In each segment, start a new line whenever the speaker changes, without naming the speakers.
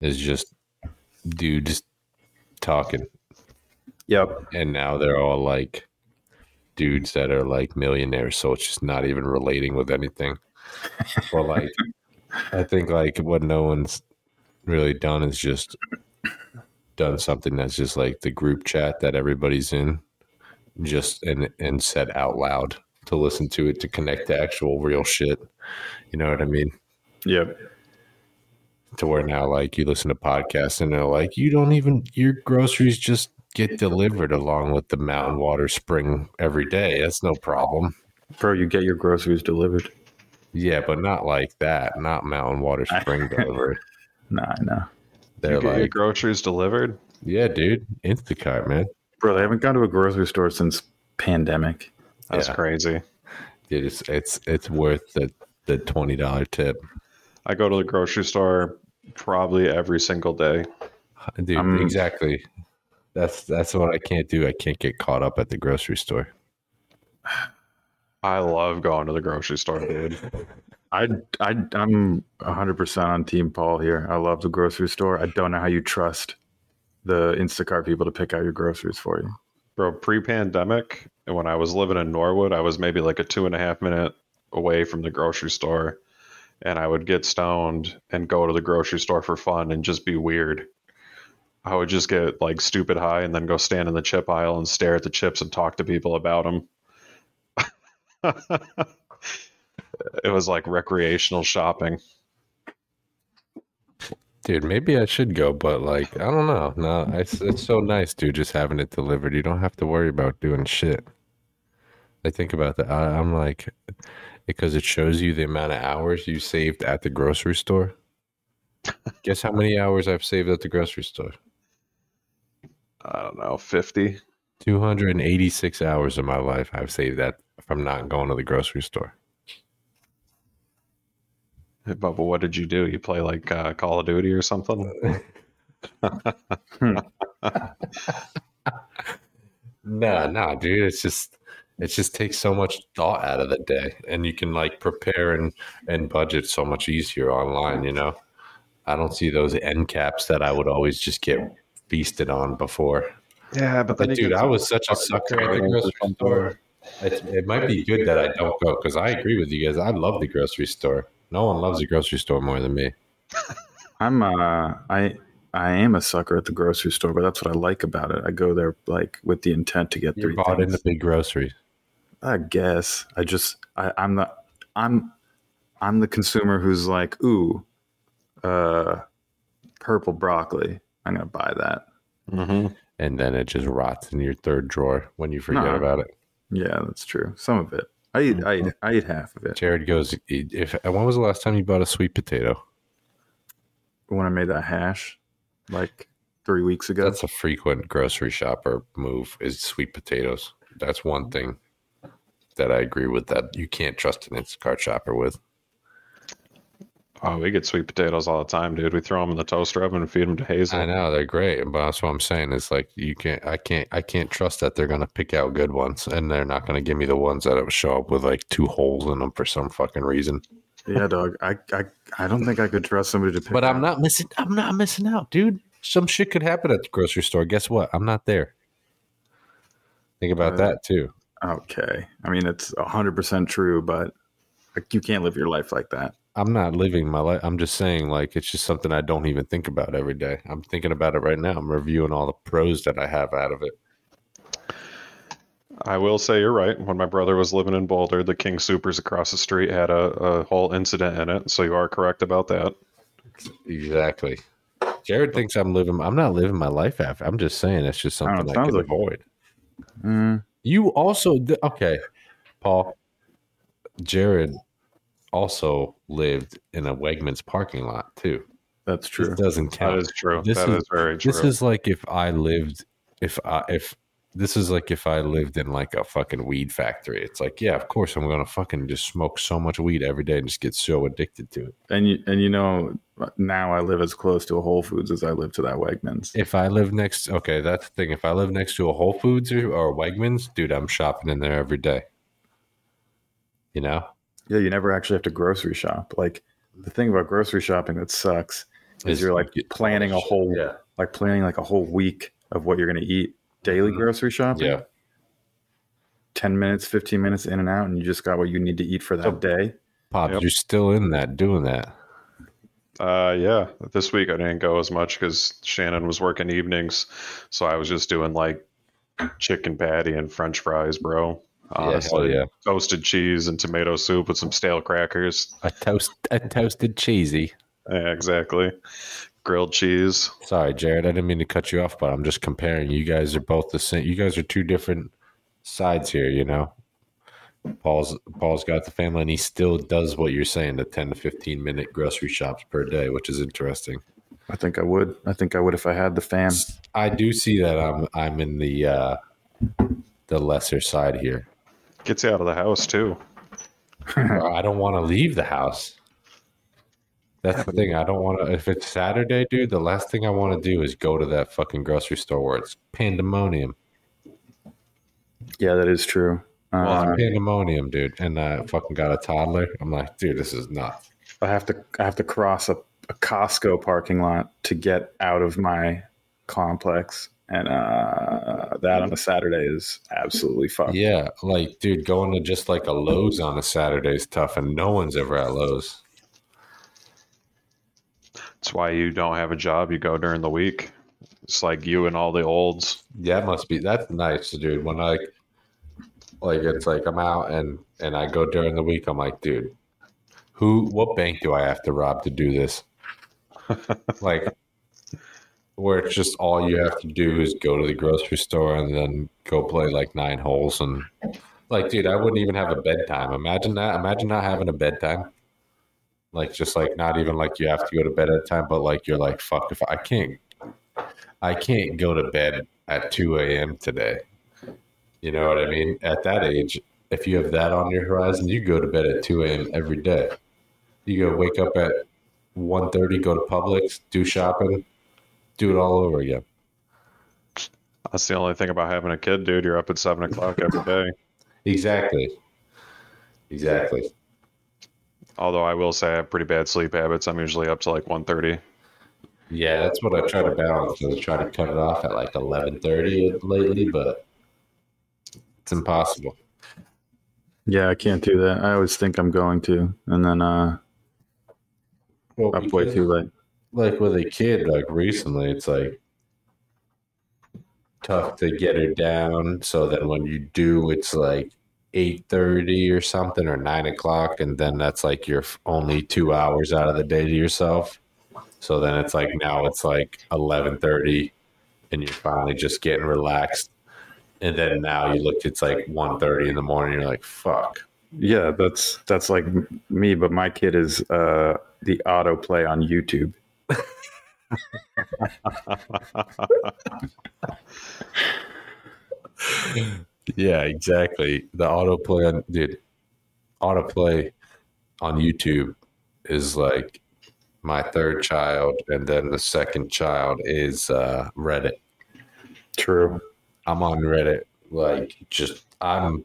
is just dudes talking,
Yep.
and now they're all like dudes that are like millionaires, so it's just not even relating with anything. Or like, I think like what no one's really done is just done something that's just like the group chat that everybody's in, just and and said out loud to listen to it to connect to actual real shit. You know what I mean?
Yep.
To where now like you listen to podcasts and they're like you don't even your groceries just get delivered along with the mountain water spring every day that's no problem
Bro, you get your groceries delivered.
yeah but not like that not mountain water spring delivery
Nah, I know.
they're
you get your
like
groceries delivered.
yeah dude instacart man
Bro, they haven't gone to a grocery store since pandemic.
That's
Yeah.
crazy.
Dude, it's it's it's worth the the $20 tip
I go to the grocery store probably every single day.
dude
Um,
exactly that's that's what i can't do i can't get caught up at the grocery store
I love going to the grocery store, dude.
I, I, I'm 100% on Team Paul here. I love the grocery store. I don't know how you trust the Instacart people to pick out your groceries for you.
Bro, pre pandemic, when I was living in Norwood, I was maybe like a two and a half minute away from the grocery store. And I would get stoned and go to the grocery store for fun and just be weird. I would just get like stupid high and then go stand in the chip aisle and stare at the chips and talk to people about them. it was like recreational shopping.
Dude, maybe I should go, but like, I don't know. No, it's it's so nice, dude, just having it delivered. You don't have to worry about doing shit. I think about that. I, I'm like, because it shows you the amount of hours you saved at the grocery store. Guess how many hours I've saved at the grocery store?
I don't know, 50.
286 hours of my life I've saved that from not going to the grocery store.
Hey, Bubba, what did you do? You play like uh, Call of Duty or something?
No, no, dude. It's just it just takes so much thought out of the day, and you can like prepare and and budget so much easier online. You know, I don't see those end caps that I would always just get feasted on before.
Yeah, but
But dude, I was such a sucker at the grocery store. It, it might be good that I don't go because I agree with you guys. I love the grocery store. No one loves the grocery store more than me.
I'm, uh, I, I am a sucker at the grocery store, but that's what I like about it. I go there like with the intent to get
You're
three
bought
things.
into big groceries.
I guess I just I, I'm the I'm I'm the consumer who's like, ooh, uh, purple broccoli. I'm gonna buy that.
hmm
and then it just rots in your third drawer when you forget
No.
about it.
Yeah, that's true. Some of it. I eat I eat, I eat half of it.
Jared goes, "If when was the last time you bought a sweet potato?"
When I made that hash, like three weeks ago.
That's a frequent grocery shopper move. Is sweet potatoes. That's one thing that I agree with. That you can't trust an Instacart shopper with.
Oh, we get sweet potatoes all the time, dude. We throw them in the toaster oven and feed them to Hazel.
I know they're great, but that's what I'm saying. It's like you can't. I can't. I can't trust that they're gonna pick out good ones, and they're not gonna give me the ones that show up with like two holes in them for some fucking reason.
yeah, dog. I, I I don't think I could trust somebody to pick.
But I'm
out-
not missing. I'm not missing out, dude. Some shit could happen at the grocery store. Guess what? I'm not there. Think about
Uh,
that too.
Okay. I mean, it's hundred percent true, but like, you can't live your life like that.
I'm not living my life. I'm just saying, like, it's just something I don't even think about every day. I'm thinking about it right now. I'm reviewing all the pros that I have out of it.
I will say you're right. When my brother was living in Boulder, the King Supers across the street had a, a whole incident in it. So you are correct about that.
Exactly. Jared thinks I'm living. I'm not living my life after. I'm just saying it's just something
know,
I,
it
can
sounds like-
avoid.
Mm,
You also th- okay, Paul. Jared also lived in a Wegmans parking lot too.
that's true.
This doesn't count.
is true.
This
That
is-
is very true.
This is like if I lived, if I if this is like if I lived in like a fucking weed factory. It's like, yeah, of course I'm gonna fucking just smoke so much weed every day and just get so addicted to it.
And you and you know now I live as close to a Whole Foods as I live to that Wegmans.
If I live next, okay, that's the thing. If I live next to a Whole Foods or, or a Wegmans, dude, I'm shopping in there every day. You know,
Yeah, you never actually have to grocery shop. Like the thing about grocery shopping that sucks Is you're like planning a whole
yeah
like planning like a whole week of what you're going to eat daily
Mhm.
grocery shopping.
yeah
10 minutes, 15 minutes in and out, and you just got what you need to eat for that
So-
day.
pop
Yep.
you're still in that doing that
Uh, yeah, this week I didn't go as much because Shannon was working evenings, so I was just doing like chicken patty and French fries, bro.
yeah
Honestly,
yeah
toasted cheese and tomato soup with some stale crackers.
a toast a toasted cheesy
Yeah, exactly. Grilled cheese.
Sorry, Jared. I didn't mean to cut you off, but I'm just comparing. You guys are both the same. You guys are two different sides here. You know, Paul's Paul's got the family, and he still does what you're saying: the 10 to 15 minute grocery shops per day, which is interesting.
I think I would. I think I would if I had the fam.
I do see that I'm I'm in the uh, the lesser side here.
Gets you out of the house too.
I don't want to leave the house. That's the thing. I don't want to. If it's Saturday, dude, the last thing I want to do is go to that fucking grocery store where it's pandemonium.
Yeah, that is true.
Well,
Uh,
pandemonium, dude. And I fucking got a toddler. I'm like, dude, this is nuts.
I have to. I have to cross a, a Costco parking lot to get out of my complex, and uh, that on a Saturday is absolutely fucked.
Yeah, like, dude, going to just like a Lowe's on a Saturday is tough, and no one's ever at Lowe's.
That's why you don't have a job. You go during the week. It's like you and all the olds.
Yeah, it must be that's nice, dude. When I like, it's like I'm out and and I go during the week. I'm like, dude, who? What bank do I have to rob to do this? like, where it's just all you have to do is go to the grocery store and then go play like nine holes and like, dude, I wouldn't even have a bedtime. Imagine that. Imagine not having a bedtime. Like, just like not even like you have to go to bed at a time, but like you're like, fuck, if I can't, I can't go to bed at 2 a.m. today. You know what I mean? At that age, if you have that on your horizon, you go to bed at 2 a.m. every day. You go wake up at 1.30, go to Publix, do shopping, do it all over again.
That's the only thing about having a kid, dude. You're up at seven o'clock every day.
Exactly. Exactly.
Although I will say I have pretty bad sleep habits. I'm usually up to like 1.30.
Yeah, that's what I try to balance. I try to cut it off at like 11.30 lately, but it's impossible.
Yeah, I can't do that. I always think I'm going to, and then uh,
Well,
up way too late.
like with a kid like recently it's like tough to get her down so then when you do it's like 8.30 or something or 9 o'clock and then that's like you're only two hours out of the day to yourself. So then it's like now it's like 11.30 and you're finally just getting relaxed. And then now you look it's like 1.30 in the morning you're like fuck.
Yeah, that's that's like me, but my kid is uh, the autoplay on YouTube.
Yeah, exactly. The autoplay on dude, autoplay on YouTube is like my third child, and then the second child is uh, Reddit.
True.
I'm on Reddit, like just I'm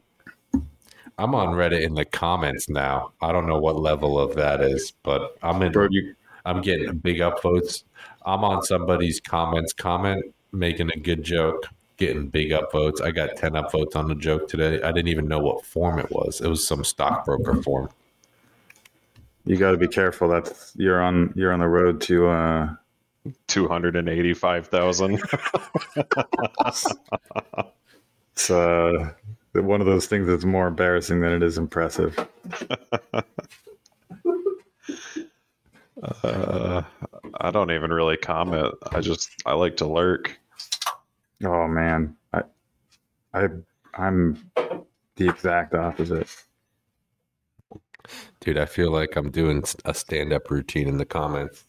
I'm on Reddit in the comments now. I don't know what level of that is, but I'm in.
Bro, you
I'm getting big upvotes. I'm on somebody's comments comment making a good joke, getting big upvotes. I got 10 upvotes on the joke today. I didn't even know what form it was. It was some stockbroker form.
you got to be careful. That's you're on you're on the road to uh,
285,000.
it's uh, one of those things that's more embarrassing than it is impressive.
Uh, I don't even really comment. I just, I like to lurk.
Oh man, I I I'm the exact opposite.
Dude, I feel like I'm doing a stand up routine in the comments.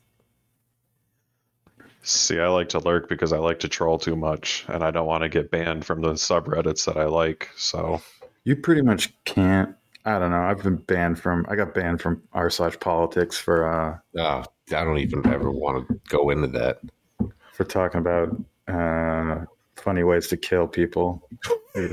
See, I like to lurk because I like to troll too much and I don't want to get banned from the subreddits that I like. So,
You pretty much can't. I don't know. I've been banned from. I got banned from r slash politics for uh
Oh, I don't even ever want to go into that.
for talking about uh funny ways to kill people. they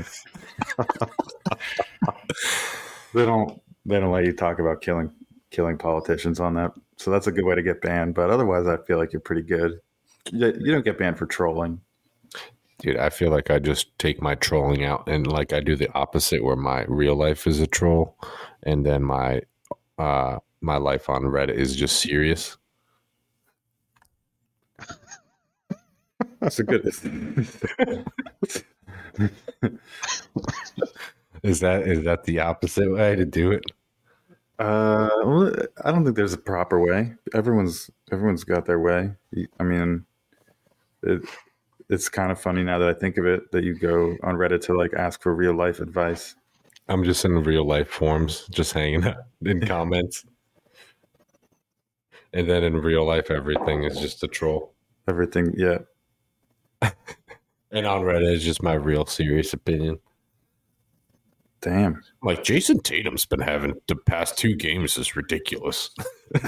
don't. They don't let you talk about killing killing politicians on that So that's a good way to get banned. But otherwise, I feel like you're pretty good. You don't get banned for trolling.
Dude, I feel like I just take my trolling out and like I do the opposite where my real life is a troll and then my uh my life on Reddit is just serious.
That's a good.
Is that is that the opposite way to do it?
Uh, I don't think there's a proper way. Everyone's everyone's got their way. I mean, it, it's kind of funny now that I think of it that you go on Reddit to like ask for real life advice.
I'm just in real life forums, just hanging out in comments. And then in real life everything is just a troll.
Everything, yeah.
And on Reddit is just my real serious opinion.
Damn.
Like Jayson Tatum's been having the past two games is ridiculous.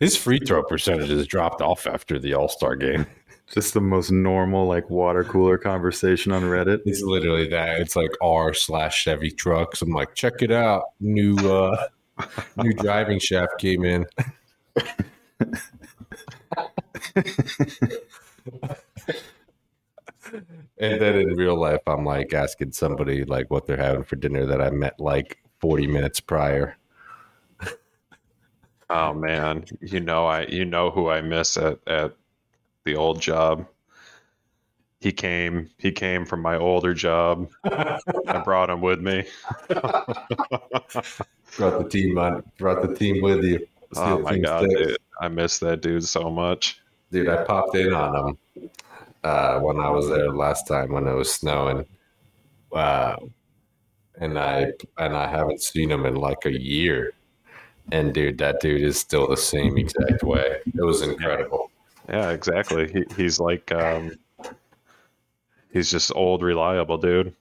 His free throw percentage has dropped off after the All Star game.
Just the most normal like water cooler conversation on Reddit.
It's literally that. It's like R slash Chevy trucks. I'm like, check it out. New uh new driving shaft came in. and then in real life, I'm like asking somebody like what they're having for dinner that I met like 40 minutes prior.
Oh man, you know I you know who I miss at at the old job. He came he came from my older job. I brought him with me.
brought the team on, brought the team with you.
Oh my god, dude. I miss that dude so much.
Dude, I popped in on him uh, when I was there last time when it was snowing. Uh, and I and I haven't seen him in like a year. And dude, that dude is still the same exact way. It was incredible.
Yeah, exactly. He, he's like um, he's just old, reliable dude.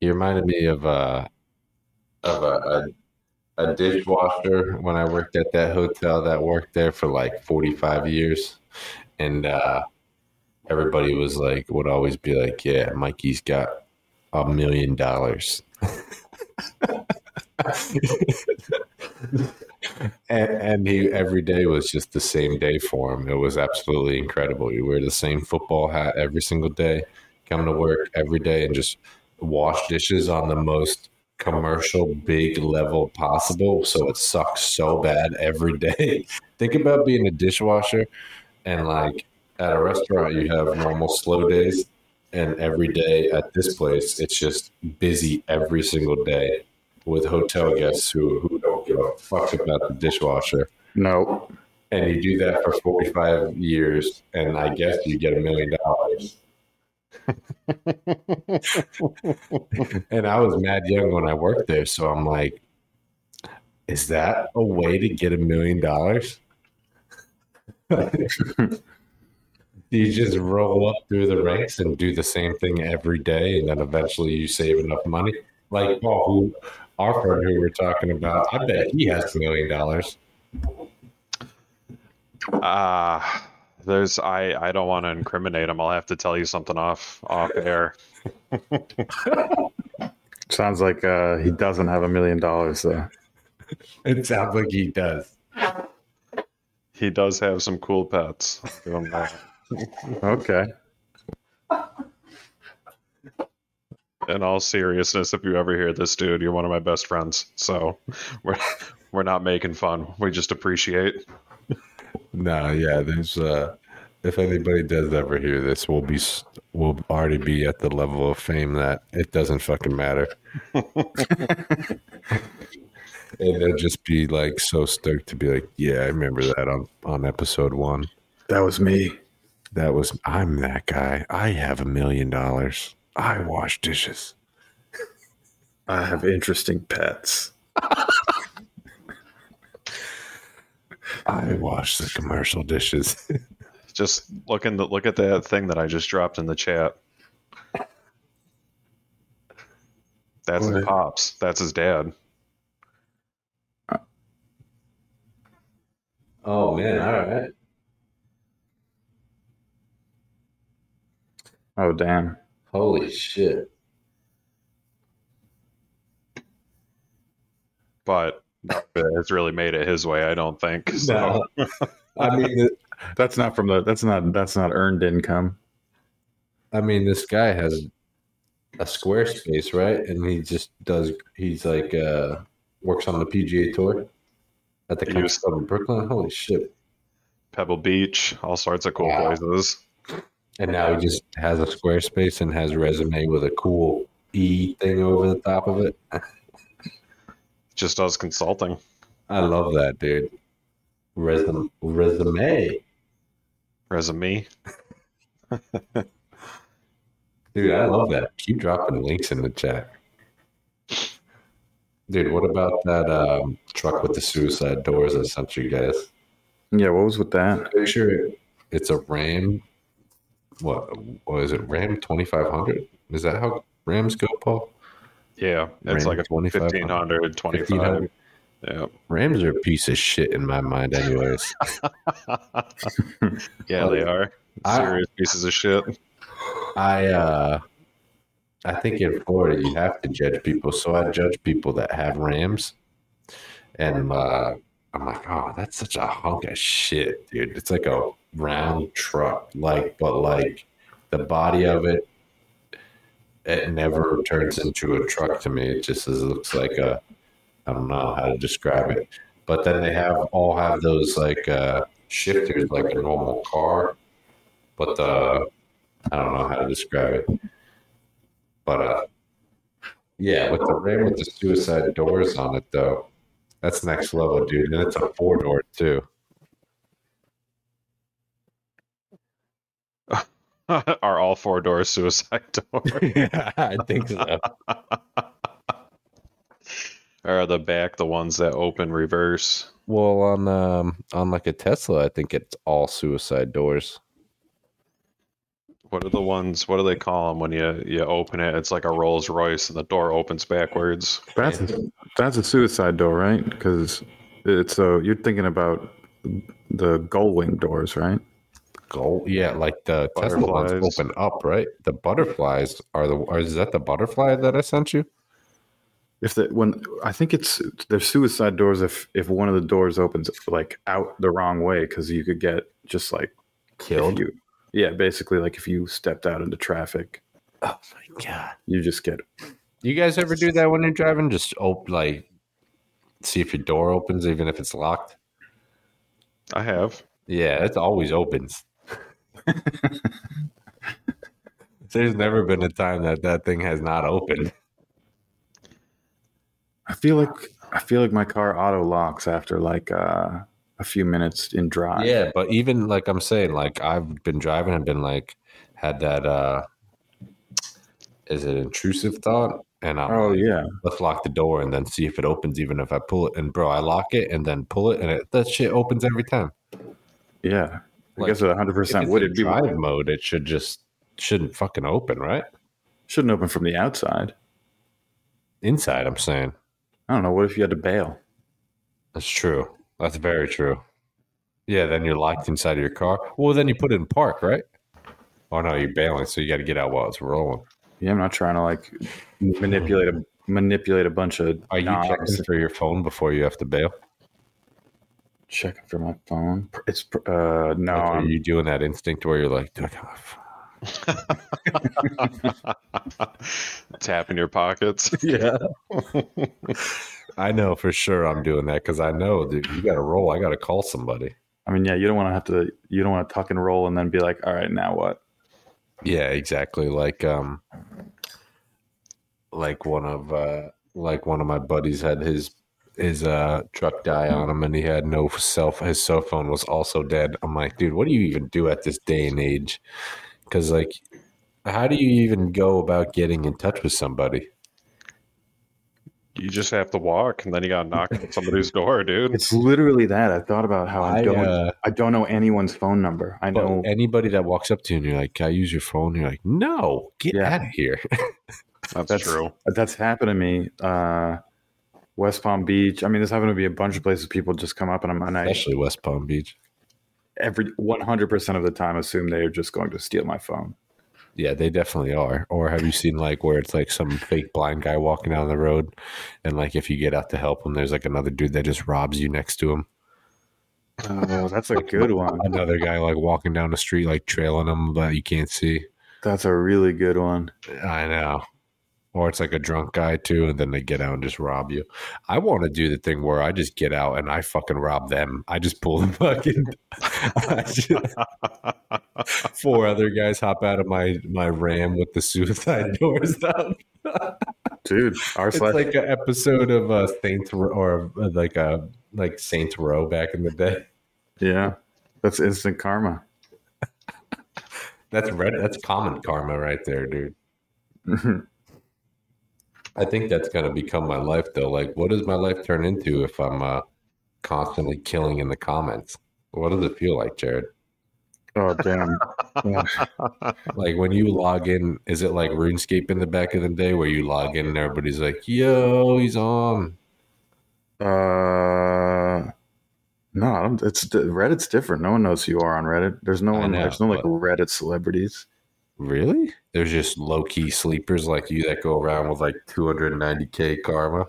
He reminded me of uh of a, a, a dishwasher when I worked at that hotel that worked there for like forty five years, and uh, everybody was like would always be like, "Yeah, Mikey's got a million dollars." and, and he every day was just the same day for him. It was absolutely incredible. You wear the same football hat every single day, come to work every day, and just wash dishes on the most commercial big level possible. So it sucks so bad every day. Think about being a dishwasher and like at a restaurant you have normal slow days and every day at this place it's just busy every single day with hotel guests who, who don't give a fuck about the dishwasher.
No.
And you do that for 45 years, and I guess you get a million dollars. and I was mad young when I worked there, so I'm like, is that a way to get a million dollars? You just roll up through the ranks and do the same thing every day, and then eventually you save enough money. Like Paul, who our friend who we're talking about, I bet he has a million dollars.
Ah, uh, there's I I don't want to incriminate him. I'll have to tell you something off off air.
Sounds like uh, he doesn't have a million dollars though.
It sounds like he does.
He does have some cool pets.
okay.
in all seriousness, if you ever hear this, dude, you're one of my best friends. So we're we're not making fun. We just appreciate.
No, yeah. There's uh, if anybody does ever hear this, we'll be we'll already be at the level of fame that it doesn't fucking matter. and they'll just be like so stoked to be like, yeah, I remember that on on episode one.
That was me.
That was I'm that guy. I have a million dollars. I wash dishes.
I have interesting pets.
I wash the commercial dishes.
just look in the look at that thing that I just dropped in the chat. That's what? pops. That's his dad.
Oh man! All right.
Oh damn!
Holy shit!
But It has really made it his way. I don't think. So.
No. I mean,
That's not from the. That's not. That's not earned income.
I mean, this guy has a Squarespace, right? And he just does. He's like uh works on the PGA Tour at the
He
country club in Brookline. Holy shit!
Pebble Beach, all sorts of cool
Wow.
places.
And now he just has a Squarespace and has resume with a cool E thing over the top of it.
Just does consulting.
I love that, dude. Resume, resume,
Resume.
dude. I love that. Keep dropping links in the chat, dude. What about that um, truck with the suicide doors I sent you guys?
Yeah. What was with that?
Picture it. It's a Ram. What? What is it? Ram twenty five hundred. Is that how Rams go, Paul?
Yeah, it's
Ram
like a
2500.
1500, 25.
1500.
Yeah.
Rams are a piece of shit in my mind, anyways.
yeah, they are.
I-
Serious pieces of shit.
I uh I think in Florida you have to judge people. So I judge people that have Rams. And uh I'm like, oh, that's such a hunk of shit, dude. It's like a round truck. Like, but like the body of it, it never turns into a truck to me. It just is, looks like a I don't know how to describe it. But then they have all have those like uh shifters like a normal car. But the I don't know how to describe it. But uh yeah, with the Ram with the suicide doors on it though, that's next level, dude. And it's a four door too.
are all four doors suicide door?
yeah, I think so.
or are the back the ones that open reverse?
Well, on um on like a Tesla, I think it's all suicide doors.
What are the ones? What do they call them when you you open it? It's like a Rolls Royce, and the door opens backwards.
That's a, that's a suicide door, right? Because it's so you're thinking about the gull wing doors, right?
Gold, yeah, like the Tesla ones
Butterflies.
open up, right? The butterflies are the. Or is that the butterfly that I sent you?
If the when I think it's they're suicide doors if if one of the doors opens like out the wrong way because you could get just like if
Killed.
you, yeah, basically like if you stepped out into traffic,
Oh my god!
you just get
You guys ever do that when you're driving? Just open like, see if your door opens, even if it's locked.
I have.
Yeah, it always opens. There's never been a time that that thing has not opened.
I feel like I feel like my car auto locks after like uh, a few minutes in drive.
Yeah, but even like I'm saying, like I've been driving and been like had that uh is it intrusive thought? And I'm
Oh
like,
yeah.
let's lock the door and then see if it opens even if I pull it. And bro, I lock it and then pull it and it, that shit opens every time.
Yeah. I
Like,
guess it 100
If
percent would. It be
drive mode, it should just shouldn't fucking open, right?
shouldn't open from the outside.
Inside, I'm saying.
I don't know. What if you had to bail?
That's true. That's very true. Yeah, then you're locked inside of your car. Well, then you put it in park, right? Oh no, you're bailing, so you got to get out while it's rolling.
Yeah, I'm not trying to like manipulate a manipulate a bunch of
Are you
knobs.
checking for your phone before you have to bail?
checking for my phone. It's uh no.
Like, are
I'm-
you doing that instinct where you're like, "Do I got my phone?"
Tapping your pockets.
Yeah. I know for sure I'm doing that because I know, dude, you got to roll. I got to call somebody.
I mean, yeah, you don't want to have to. You don't want to tuck and roll and then be like, all right, now what?
Yeah, exactly. Like, um, like one of, uh, like one of my buddies had his his uh truck die on him, and he had no cell. His cell phone was also dead. I'm like, dude, what do you even do at this day and age? Because like, how do you even go about getting in touch with somebody?
You just have to walk, and then you got to knock on somebody's door, dude.
It's literally that. I thought about how I,
I,
don't.
uh,
I don't know anyone's phone number. I know.
anybody that walks up to you and you're like, "Can I use your phone?" You're like, "No, get
Yeah.
out of here."
That's,
That's-
true.
That's happened to me. Uh, West Palm Beach. I mean, this happened to be a bunch of places. People just come up and I'm and I
Especially West Palm Beach.
Every 100 percent of the time assume they are just going to steal my phone.
Yeah, they definitely are. Or have you seen like where it's like some fake blind guy walking down the road, and like if you get out to help him, there's like another dude that just robs you next to him.
Oh, that's a good one.
Another guy like walking down the street, like trailing him that you can't see.
That's a really good one.
I know. Or it's like a drunk guy too, and then they get out and just rob you. I want to do the thing where I just get out and I fucking rob them. I just pull the fucking. Just- four other guys hop out of my my ram with the suicide doors down.
Dude, our
It's
slash
like an episode of uh, Saints Row, or uh, like a like Saints Row back in the day.
Yeah. That's instant karma.
That's red. That's common karma right there, dude. I think that's gonna become my life though. Like, what does my life turn into if I'm uh, constantly killing in the comments? What does it feel like, Jared?
oh damn. Yeah.
Like when you log in, is it like RuneScape in the back of the day where you log in and everybody's like, "Yo, he's on."
Uh no, it's Reddit's different. No one knows who you are on Reddit. There's no one
know,
there's no like Reddit celebrities.
Really? There's just low key sleepers like you that go around with like 290k karma.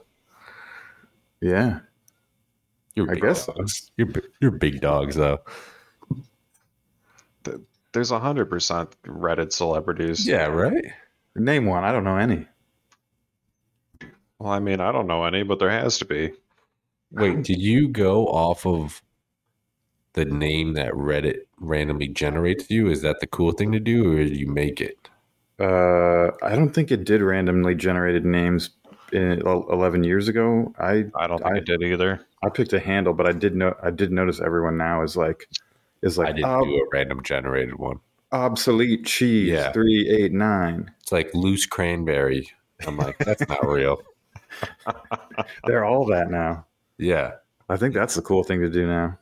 Yeah.
You're
I guess
dogs. You're you're big dogs though.
There's hundred percent Reddit celebrities.
Yeah, right.
Name one. I don't know any.
Well, I mean, I don't know any, but there has to be.
Wait, did you go off of the name that Reddit randomly generates you? Is that the cool thing to do, or did you make it?
Uh I don't think it did randomly generated names in, 11 years ago. I
I don't think
I-
it did either.
I picked a handle, but I did know I did notice everyone now is like is like I
didn't
ob-
do a random generated one.
obsolete cheese
Yeah.
three eight nine.
It's like loose cranberry. I'm like, that's not real.
They're all that now.
Yeah,
I think that's the cool thing to do now.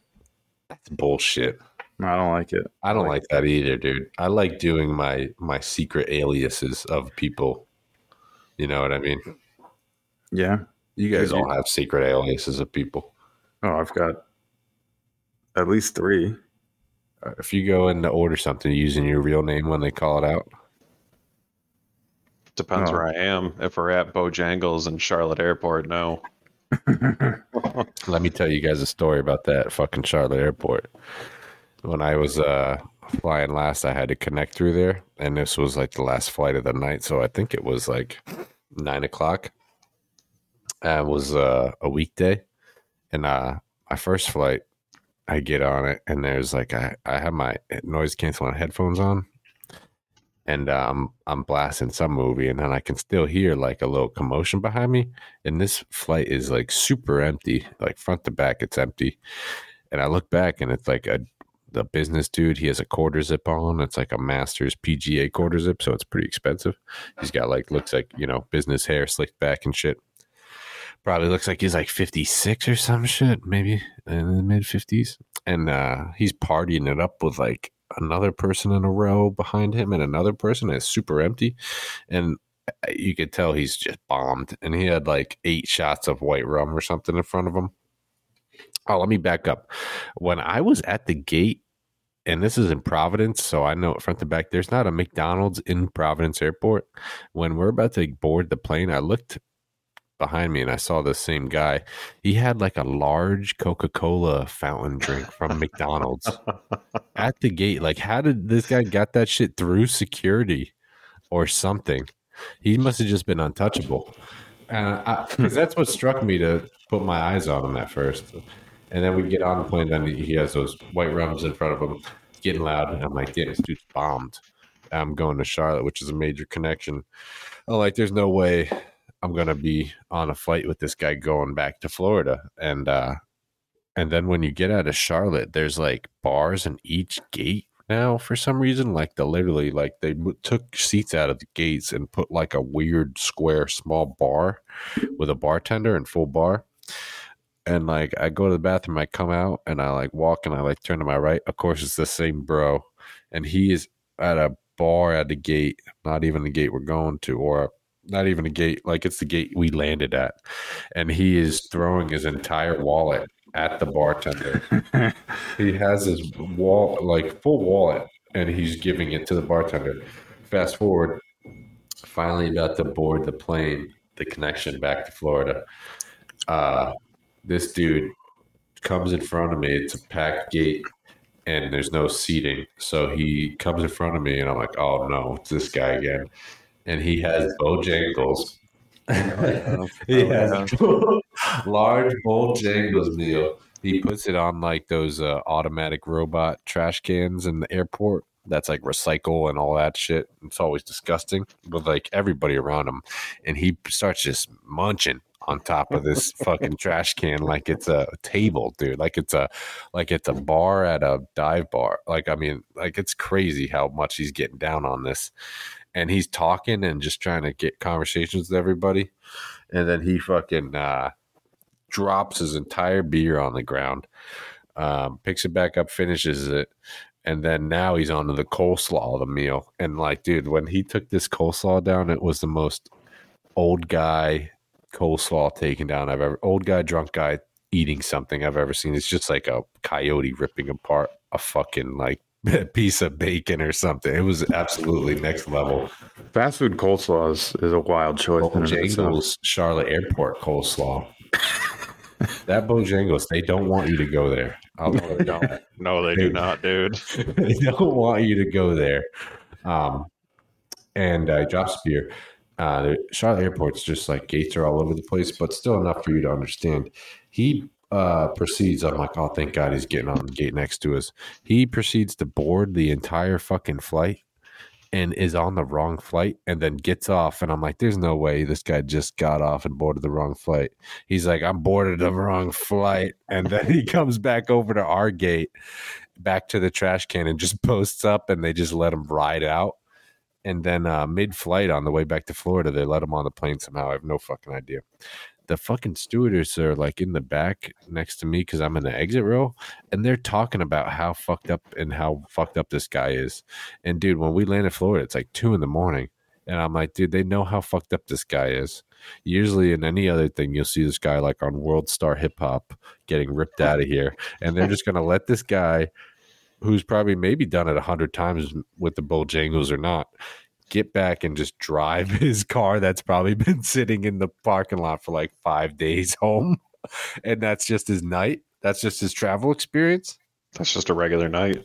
that's bullshit.
No, I don't like it.
I don't like that either, dude. I like doing my my secret aliases of people. You know what I mean?
Yeah.
You guys
Did you-
all have secret aliases of people.
Oh, I've got at least three.
Uh, If you go in to order something using your real name when they call it out,
Depends
Oh.
where I am. If we're at Bojangles in Charlotte Airport, no.
let me tell you guys a story about that fucking Charlotte airport. When I was uh, flying last, I had to connect through there, and this was like the last flight of the night. So I think it was like nine o'clock. And it was uh, a weekday, and uh, my first flight, I get on it, and there's like I I have my noise canceling headphones on, and um, I'm blasting some movie, and then I can still hear like a little commotion behind me. And this flight is like super empty, like front to back, it's empty. And I look back, and it's like a the business dude. He has a quarter zip on. It's like a Masters PGA quarter zip, so it's pretty expensive. He's got like looks like you know business hair slicked back and shit. Probably looks like he's like 56 or some shit, maybe in the mid 50s. And uh, he's partying it up with like another person in a row behind him and another person. It's super empty. And uh, you could tell he's just bombed. And he had like eight shots of white rum or something in front of him. Oh, let me back up. When I was at the gate, and this is in Providence, so I know front to back, there's not a McDonald's in Providence Airport. When we're about to board the plane, I looked behind me and I saw the same guy. He had like a large Coca Cola fountain drink from McDonald's at the gate. Like, how did this guy got that shit through security or something? He must have just been untouchable. Because that's what struck me to put my eyes on him at first. And then we get on the plane, and he has those white rums in front of him. Getting loud. And I'm like, damn, this dude's bombed. I'm going to Charlotte, which is a major connection. I'm like, there's no way I'm gonna be on a flight with this guy going back to Florida. And uh and then when you get out of Charlotte, there's like bars in each gate now for some reason. Like the literally like they took seats out of the gates and put like a weird square small bar with a bartender and full bar. And like I go to the bathroom, I come out and I like walk and I like turn to my right. Of course, it's the same bro, and he is at a bar at the gate, not even the gate we're going to, or not even a gate, like it's the gate we landed at. And he is throwing his entire wallet at the bartender. he has his wall, like full wallet, and he's giving it to the bartender. fast forward, finally about to board the plane, the connection back to Florida. Uh, this dude comes in front of me. It's a packed gate and there's no seating. So he comes in front of me and I'm like, oh no, it's this guy again. And he has Bojangles. he has large Bojangles meal. He puts it on like those uh, automatic robot trash cans in the airport. That's like recycle and all that shit. It's always disgusting with like everybody around him. And he starts just munching on top of this fucking trash can like it's a table, dude. Like it's a like it's a bar at a dive bar. Like I mean, like it's crazy how much he's getting down on this. And he's talking and just trying to get conversations with everybody. And then he fucking uh drops his entire beer on the ground, um, picks it back up, finishes it, and then now he's on to the coleslaw of the meal. And like, dude, when he took this coleslaw down, it was the most old guy coleslaw taken down I've ever old guy, drunk guy eating something I've ever seen. It's just like a coyote ripping apart a fucking like piece of bacon or something. It was absolutely next level.
Fast food coleslaw is, is a wild choice. in and of itself.
Bojangles Charlotte Airport coleslaw. that Bojangles, they don't want you to go there. I'll
No, they don't. No, they do
Dude.
not, dude.
they don't want you to go there. Um, and uh, drop beer. Uh, Charlotte Airport's just like gates are all over the place, but still enough for you to understand. He uh, proceeds. I'm like, oh, thank God he's getting on the gate next to us. He proceeds to board the entire fucking flight and is on the wrong flight and then gets off. And I'm like, there's no way this guy just got off and boarded the wrong flight. He's like, I'm boarded the wrong flight. And then he comes back over to our gate, back to the trash can, and just posts up and they just let him ride out. And then uh, mid flight on the way back to Florida, they let him on the plane somehow. I have no fucking idea. The fucking stewardess are like in the back next to me because I'm in the exit row, and they're talking about how fucked up and how fucked up this guy is. And dude, when we land in Florida, it's like two in the morning. And I'm like, dude, they know how fucked up this guy is. Usually in any other thing, you'll see this guy like on World Star Hip Hop getting ripped out of here. And they're just gonna let this guy who's probably maybe done it a hundred times with the bull Bojangles or not, get back and just drive his car that's probably been sitting in the parking lot for like five days home. And that's just his night. That's just his travel experience.
That's just a regular night.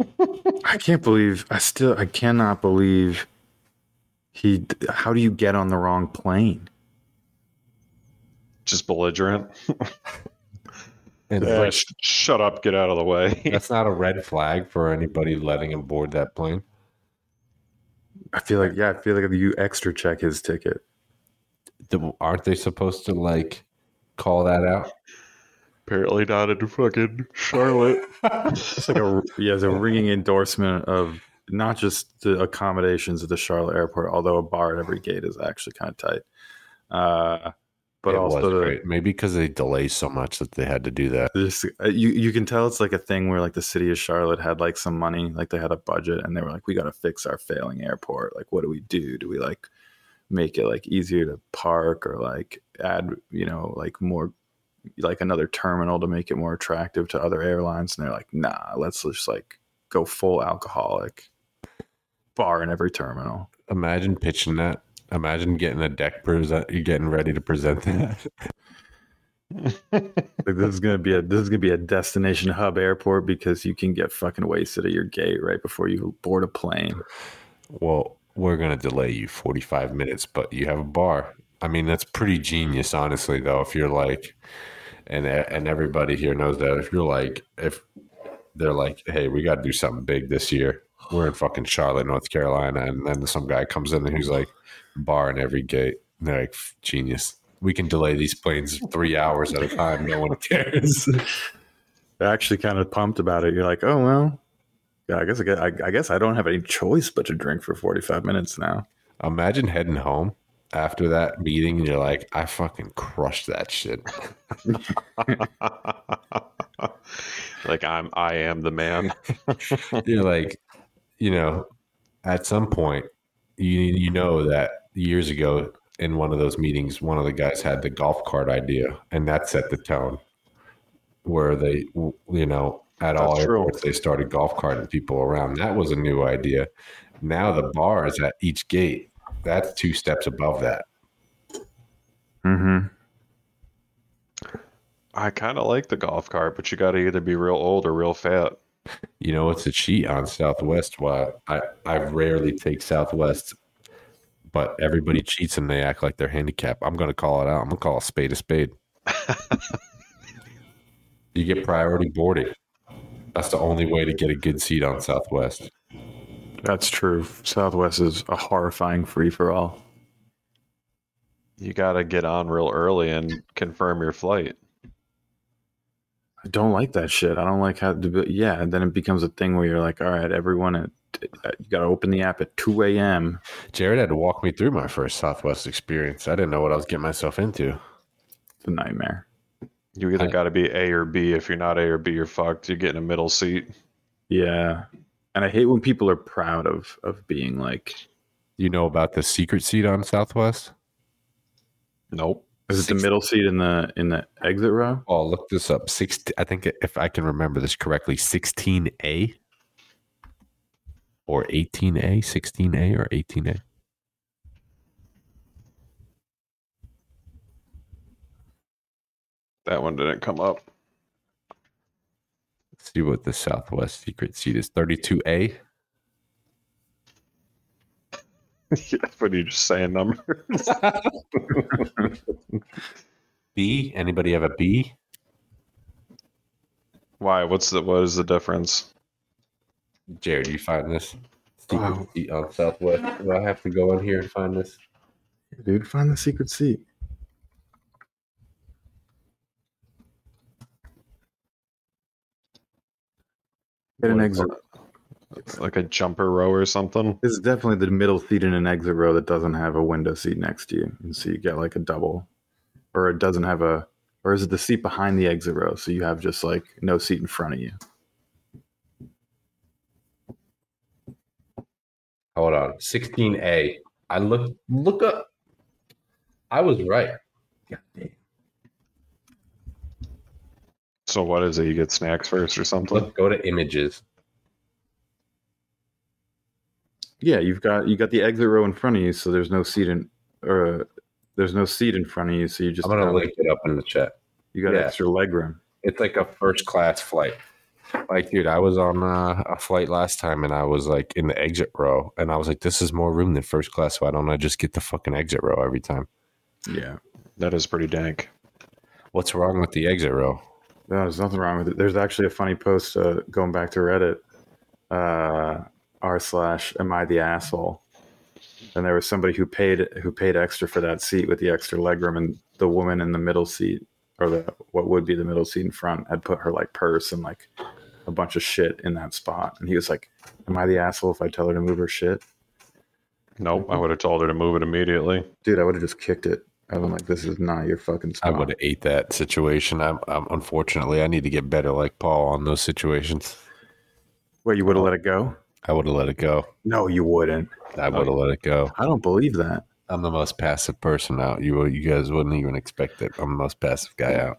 I can't believe I still I cannot believe he how do you get on the wrong plane?
Just belligerent.
And
Yeah,
like,
sh- shut up, get out of the way.
that's not a red flag for anybody letting him board that plane.
I feel like yeah, I feel like you extra check his ticket.
The- Aren't they supposed to like call that out?
Apparently not in fucking Charlotte.
It's like a yeah, it's a ringing endorsement of not just the accommodations at the Charlotte airport, although a bar at every gate is actually kind of tight. Uh, but
It
also
was
the,
great. maybe because they delay so much that they had to do that.
This, uh, you you can tell it's like a thing where like the city of Charlotte had like some money, like they had a budget, and they were like, we got to fix our failing airport. Like, what do we do? Do we like make it like easier to park or like add you know like more like another terminal to make it more attractive to other airlines? And they're like, nah, let's just like go full alcoholic bar in every terminal.
Imagine pitching that. Imagine getting a deck present. You getting ready to present that.
Like this is gonna be a this is gonna be a destination hub airport because you can get fucking wasted at your gate right before you board a plane.
Well, we're gonna delay you forty five minutes, but you have a bar. I mean, that's pretty genius, honestly. Though, if you're like, and and everybody here knows that if you're like, if they're like, hey, we got to do something big this year. We're in fucking Charlotte, North Carolina, and then some guy comes in and he's like, bar in every gate. And they're like, genius. We can delay these planes three hours at a time. No one cares.
They're actually kind of pumped about it. You're like, oh well, yeah, I guess I, guess- I, I guess I don't have any choice but to drink for 45 minutes now.
Imagine heading home after that meeting and you're like, I fucking crushed that shit.
like I'm I am the man.
you're like, you know, at some point, you you know that years ago in one of those meetings, one of the guys had the golf cart idea, and that set the tone. Where they, you know, at all
That's true.
airports they started golf carting people around. That was a new idea. Now the bar is at each gate. That's two steps above that.
Mm-hmm.
I kind of like the golf cart, but you got to either be real old or real fat.
You know, it's a cheat on Southwest. Why I, I rarely take Southwest, but everybody cheats and they act like they're handicapped. I'm going to call it out. I'm going to call a spade a spade. you get priority boarding. That's the only way to get a good seat on Southwest.
That's true. Southwest is a horrifying free for all.
You got to get on real early and confirm your flight.
I don't like that shit. I don't like how. To be, yeah, and then it becomes a thing where you're like, all right, everyone, at, uh, you got to open the app at two a.m.
Jared had to walk me through my first Southwest experience. I didn't know what I was getting myself into.
It's a nightmare.
You either got to be A or B. If you're not A or B, you're fucked. You get in a middle seat.
Yeah, and I hate when people are proud of of being like,
You know about the secret seat on Southwest?
Nope.
Is it the middle seat in the in the exit row?
Oh, look this up. Six. I think if I can remember this correctly, sixteen A or eighteen A, sixteen A or eighteen A.
That one didn't come up.
Let's see what the Southwest secret seat is. Thirty-two A.
yeah, but you're just saying numbers.
B. Anybody have a B?
Why? What's the what is the difference?
Jared, you find this secret
Wow.
seat on Southwest? Do I have to go in here and find this?
Dude, find the secret seat. Get an exit.
It's like a jumper row or something.
It's definitely the middle seat in an exit row that doesn't have a window seat next to you, and so you get like a double, or it doesn't have a, or is it the seat behind the exit row? So you have just like no seat in front of you.
Hold on. Sixteen A. I look look up. I was right. God damn.
So what is it? You get snacks first or something?
Look, go to images.
Yeah, you've got you got the exit row in front of you, so there's no seat in, or uh, there's no seat in front of you, so you just
I'm gonna link it up in the chat.
you got
yeah.
extra leg room.
It's like a first class flight. Like, dude, I was on uh, a flight last time and I was like in the exit row, and I was like, this is more room than first class. Why don't I just get the fucking exit row every time?
Yeah,
That is pretty dank.
What's wrong with the exit row?
no, there's nothing wrong with it. There's actually a funny post uh, going back to Reddit, uh, r slash am I the asshole? And there was somebody who paid who paid extra for that seat with the extra legroom, and the woman in the middle seat, or the what would be the middle seat in front, had put her like purse and like a bunch of shit in that spot. And he was like, "Am I the asshole if I tell her to move her shit?"
Nope. I would have told her to move it immediately.
Dude, I would have just kicked it. I've been like, "This is not your fucking
I would have ate that situation. I'm, I'm unfortunately I need to get better like Paul on those situations.
Wait, you would have let it go?
I would have let it go.
No, you wouldn't.
I would have let it go.
I don't believe that.
I'm the most passive person out. You you guys wouldn't even expect it. I'm the most passive guy out.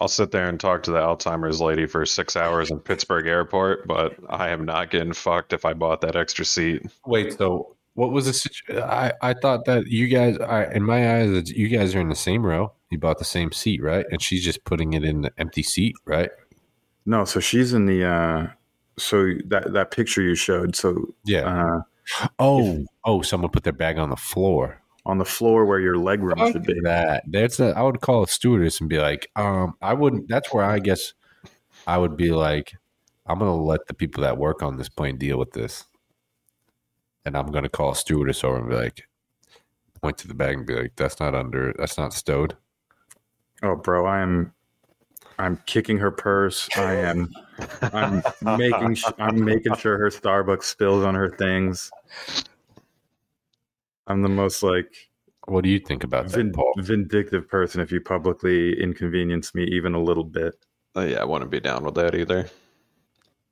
I'll sit there and talk to the Alzheimer's lady for six hours in Pittsburgh Airport, but I am not getting fucked if I bought that extra seat.
Wait, so what was the situation? I, I thought that you guys, I, in my eyes, you guys are in the same row. You bought the same seat, right? And she's just putting it in the empty seat, right?
No, so she's in the uh so that that picture you showed, so
Yeah.
uh
oh, oh, someone put their bag on the floor.
on the floor where your leg room should be.
that. That's a, I would call a stewardess and be like, um, I wouldn't. That's where I guess I would be like, I'm gonna let the people that work on this plane deal with this, and I'm gonna call a stewardess over and be like, point to the bag and be like, that's not under, that's not stowed.
Oh, bro, I am I'm kicking her purse. I am I'm making I'm making sure her Starbucks spills on her things. I'm the most like
What do you think about that,
vin-
Paul?
vindictive person if you publicly inconvenience me even a little bit.
Uh, yeah, I wouldn't be down with that either.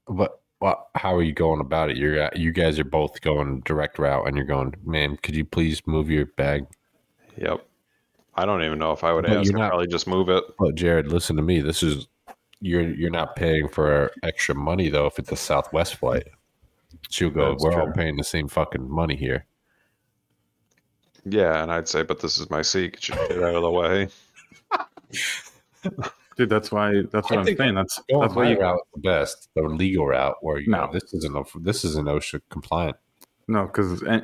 But well, how are you going about it? You're you guys are both going direct route, and you're going, man. Could you please move your bag?
Yep. I don't even know if I would
But
ask.
you're not-
probably just move it.
Well, Jared, listen to me. This is you're you're not paying for extra money though if it's a Southwest flight. She'll go.
That's
We're all paying the same fucking money here.
Yeah, and I'd say, but this is my seat. Get your shit out of the way.
Dude, that's why. That's what
I
I'm saying. That's
Going
that's why
my
you
route the best, the legal route where you
No.
know this isn't a, this is an OSHA compliant.
no, because eh,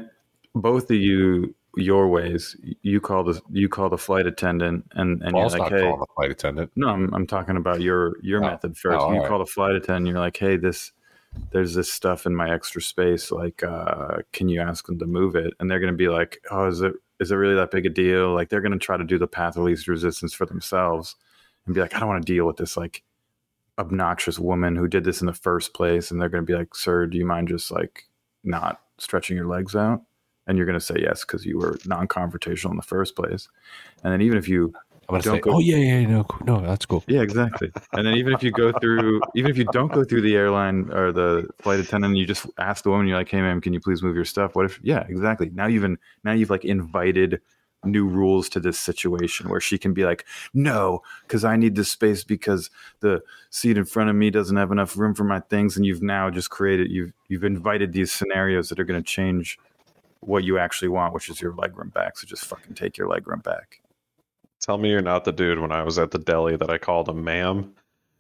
both of you, your ways, you call the you call the flight attendant, and and
Well,
you're like,
not
hey,
calling the flight attendant.
no, I'm I'm talking about your your
Oh.
method first.
Oh,
you
all
call the flight attendant. You're like, hey, this. There's this stuff in my extra space. Like, uh, can you ask them to move it? And they're going to be like, "Oh, is it is it really that big a deal?" Like, they're going to try to do the path of least resistance for themselves, and be like, "I don't want to deal with this like obnoxious woman who did this in the first place." And they're going to be like, "Sir, do you mind just like not stretching your legs out?" And you're going to say yes because you were non-confrontational in the first place. And then even if you Don't
say,
go-
oh yeah, yeah, no, no, that's cool.
yeah, exactly. And then even if you go through, even if you don't go through the airline or the flight attendant, you just ask the woman, you're like, "Hey, ma'am, can you please move your stuff?" What if? Yeah, exactly. Now you've in, now you've like invited new rules to this situation where she can be like, "No, because I need this space because the seat in front of me doesn't have enough room for my things." And you've now just created you've you've invited these scenarios that are going to change what you actually want, which is your legroom back. So just fucking take your legroom back.
Tell me you're not the dude when I was at the deli that I called him ma'am.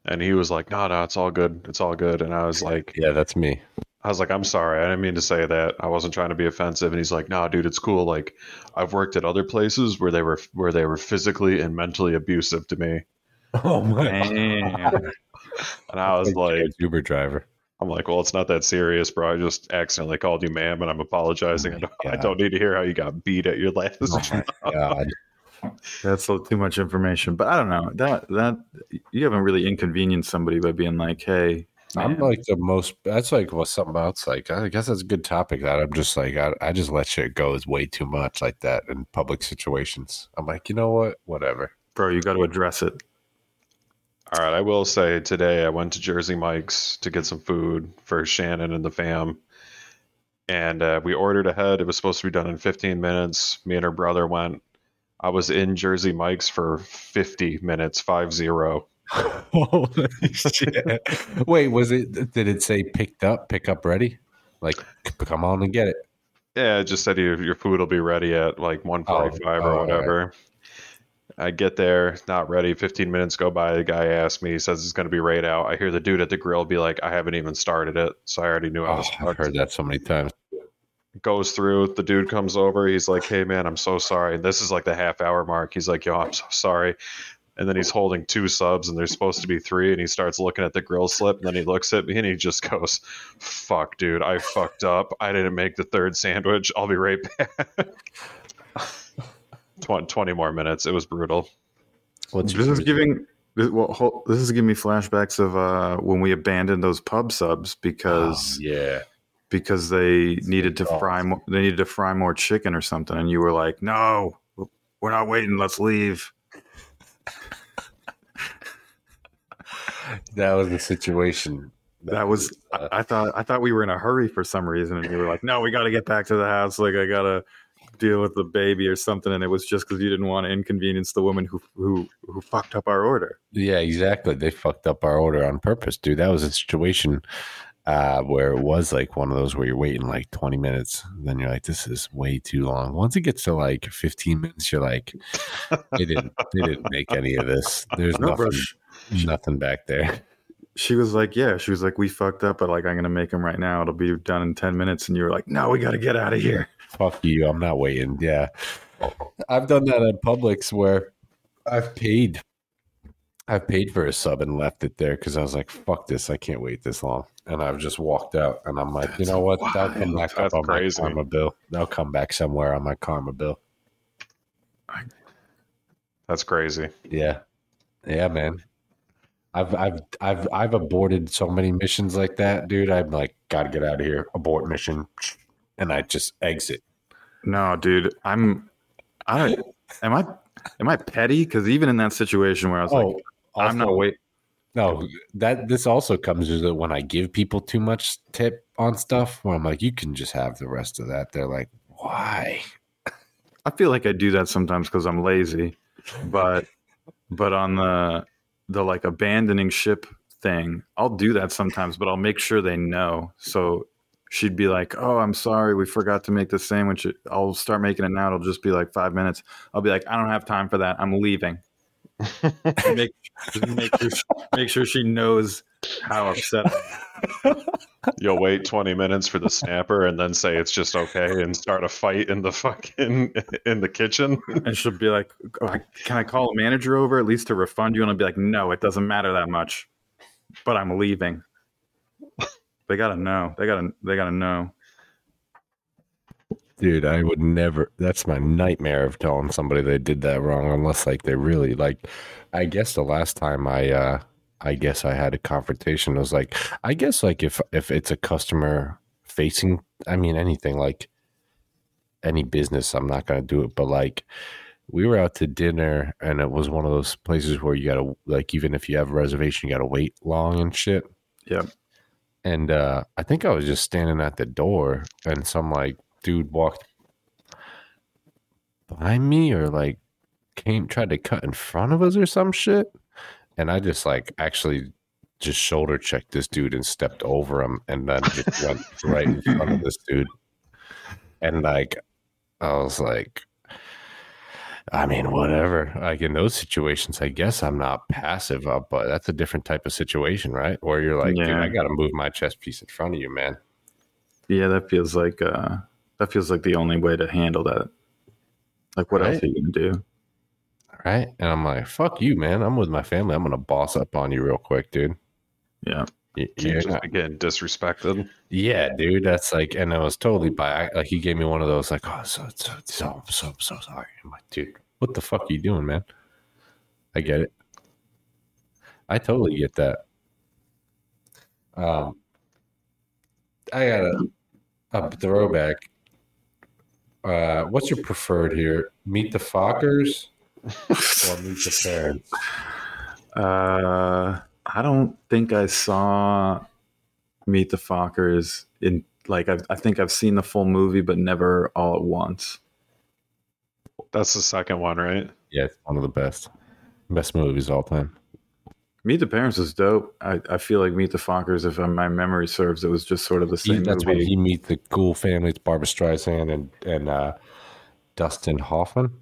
And he was like, no, no, it's all good. It's all good. And I was like,
Yeah, that's me.
I was like, I'm sorry. I didn't mean to say that. I wasn't trying to be offensive. And he's like, no, dude, it's cool. Like I've worked at other places where they were, where they were physically and mentally abusive to me.
Oh my!
Damn.
And I was like,
Uber driver.
I'm like, well, it's not that serious, bro. I just accidentally called you ma'am and I'm apologizing.
Oh
I don't, I
God.
don't need to hear how you got beat at your last
Oh
job.
god!
That's a little too much information, but I don't know that that you haven't really inconvenienced somebody by being like, "Hey,
I'm like the most. That's like what something else. Like I guess that's a good topic. That I'm just like I, I just let shit go is way too much like that in public situations. I'm like, you know what? Whatever.
bro, you got to address it."
All right, I will say today I went to Jersey Mike's to get some food for Shannon and the fam. And uh, we ordered ahead. It was supposed to be done in 15 minutes. Me and her brother went. I was in Jersey Mike's for 50 minutes, 5 0.
Holy shit! Wait, was it? Did it say picked up, pick up ready? Like, come on and get it.
Yeah, it just said your, your food will be ready at like 145
Oh,
or whatever. I get there, not ready. 15 minutes go by. The guy asks me, he says it's going to be right out. I hear the dude at the grill be like, I haven't even started it. So I already knew I
Oh,
was
I've
fucked.
heard that so many times.
goes through. The dude comes over. He's like, "Hey, man, I'm so sorry." This is like the half hour mark. He's like, "Yo, I'm so sorry." And then he's holding two subs, and there's supposed to be three. And he starts looking at the grill slip, and then he looks at me, and he just goes, "Fuck, dude, I fucked up. I didn't make the third sandwich. I'll be right back." 20, 20 more minutes. It was brutal.
What's
This is giving this, well, hol- this is giving me flashbacks of uh, when we abandoned those pub subs because
Oh, yeah.
because they needed to fry more, they needed to fry more chicken or something, and you were like, "No, we're not waiting. Let's leave."
That was the situation.
That was
uh,
I, I thought I thought we were in a hurry for some reason, and you were like, "No, we got to get back to the house. Like I gotta deal with the baby or something." And it was just because you didn't want to inconvenience the woman who who who fucked up our order.
Yeah, exactly. They fucked up our order on purpose, dude. That was a situation uh, where it was like one of those where you're waiting like 20 minutes. Then you're like, this is way too long. Once it gets to like 15 minutes, you're like, they didn't, they didn't make any of this. There's
No,
nothing,
sh-
nothing back there.
She was like, "Yeah." She was like, "We fucked up, but like I'm gonna make him right now. It'll be done in ten minutes." And you were like, "No, we got to get out of here."
Fuck you. I'm not waiting. Yeah. I've done that at Publix where I've paid. I've paid for a sub and left it there because I was like, "Fuck this! I can't wait this long." And I've just walked out, and I'm like, "You know what? That'll come
wild.
back up
That's
on
crazy.
my karma bill. That'll come back somewhere on my karma bill."
That's crazy.
Yeah, yeah, man. I've I've I've I've aborted so many missions like that, dude. I'm like, gotta get out of here. Abort mission, and I just exit.
No, dude, I'm. I don't. Am I? Am I petty? Because even in that situation where I was like, oh, "I'm not
Oh,
wait."
No, that this also comes with it when I give people too much tip on stuff. Where I'm like, you can just have the rest of that. They're like, why?
I feel like I do that sometimes because I'm lazy, but but on the the like abandoning ship thing. I'll do that sometimes, but I'll make sure they know. So she'd be like, "Oh, I'm sorry, we forgot to make the sandwich." I'll start making it now. It'll just be like five minutes. I'll be like, "I don't have time for that. I'm leaving." make, make sure make sure she knows how upset.
You'll wait 20 minutes for the snapper and then say it's just okay and start a fight in the fucking in the kitchen.
And she'll be like, oh, "Can I call a manager over at least to refund you?" And I'll be like, "No, it doesn't matter that much, but I'm leaving." They gotta know. They gotta. They gotta know.
Dude, I would never. That's my nightmare of telling somebody they did that wrong, unless like they really like. I guess the last time I, uh I guess I had a confrontation was like, I guess like if if it's a customer facing, I mean anything like any business, I'm not gonna do it. But like, we were out to dinner, and it was one of those places where you gotta like, even if you have a reservation, you gotta wait long and shit.
Yep.
And uh, I think I was just standing at the door, and some like dude walked behind me, or like came tried to cut in front of us, or some shit. And I just like actually just shoulder checked this dude and stepped over him, and then just went right in front of this dude. And like, I was like, I mean, whatever. Like in those situations, I guess I'm not passive up, but that's a different type of situation, right? Where you're like, dude, I got to move my chess piece in front of you, man.
Yeah, that feels like uh that feels like the only way to handle that. Like, what else are you gonna do?
Right? And I'm like, fuck you, man. I'm with my family. I'm gonna boss up on you real quick, dude.
Yeah.
You
you're
just
not-
disrespected.
yeah, dude. That's like, and I was totally by like he gave me one of those like, oh, so so so so so sorry. I'm like, dude, what the fuck are you doing, man? I get it. I totally get that. Um, I got a, a throwback. Uh, what's your preferred here? Meet the Fockers or Meet the Parents?
Uh, I don't think I saw Meet the Fockers in like I've, I think I've seen the full movie, but never all at once.
That's the second one, right?
Yeah, it's one of the best, best movies of all time.
Meet the Parents is dope. I, I feel like Meet the Fockers, if my memory serves, it was just sort of the
He,
same
that's when
movie.
he meets the cool families, Barbra Streisand and and uh, Dustin Hoffman.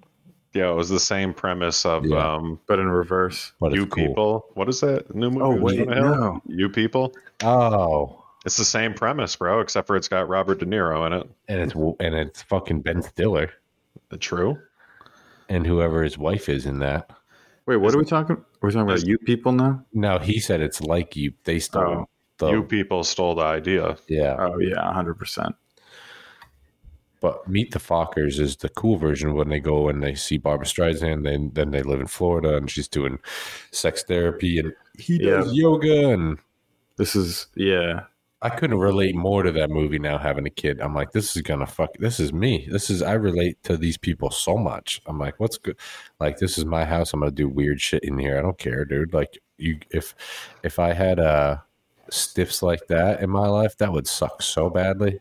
Yeah, it was the same premise of
Yeah.
um,
but in reverse.
But
you
cool.
people. What is that new movie?
Oh, wait, no.
You people.
Oh,
It's the same premise, bro, except for it's got Robert De Niro in it.
and it's and it's fucking Ben Stiller
True.
and whoever his wife is in that.
Wait, what are we talking? We're talking about you people now?
No, he said it's like you. They stole
Oh.
the
you people stole the idea.
yeah.
Oh yeah, hundred percent.
But Meet the Fockers is the cool version when they go and they see Barbra Streisand. Then then they live in Florida and she's doing sex therapy and he does yoga and
This is yeah.
I couldn't relate more to that movie now having a kid. I'm like, this is gonna fuck. This is me. This is I relate to these people so much. I'm like, what's good? Like, this is my house. I'm gonna do weird shit in here. I don't care, dude. Like, you if if I had uh stiffs like that in my life, that would suck so badly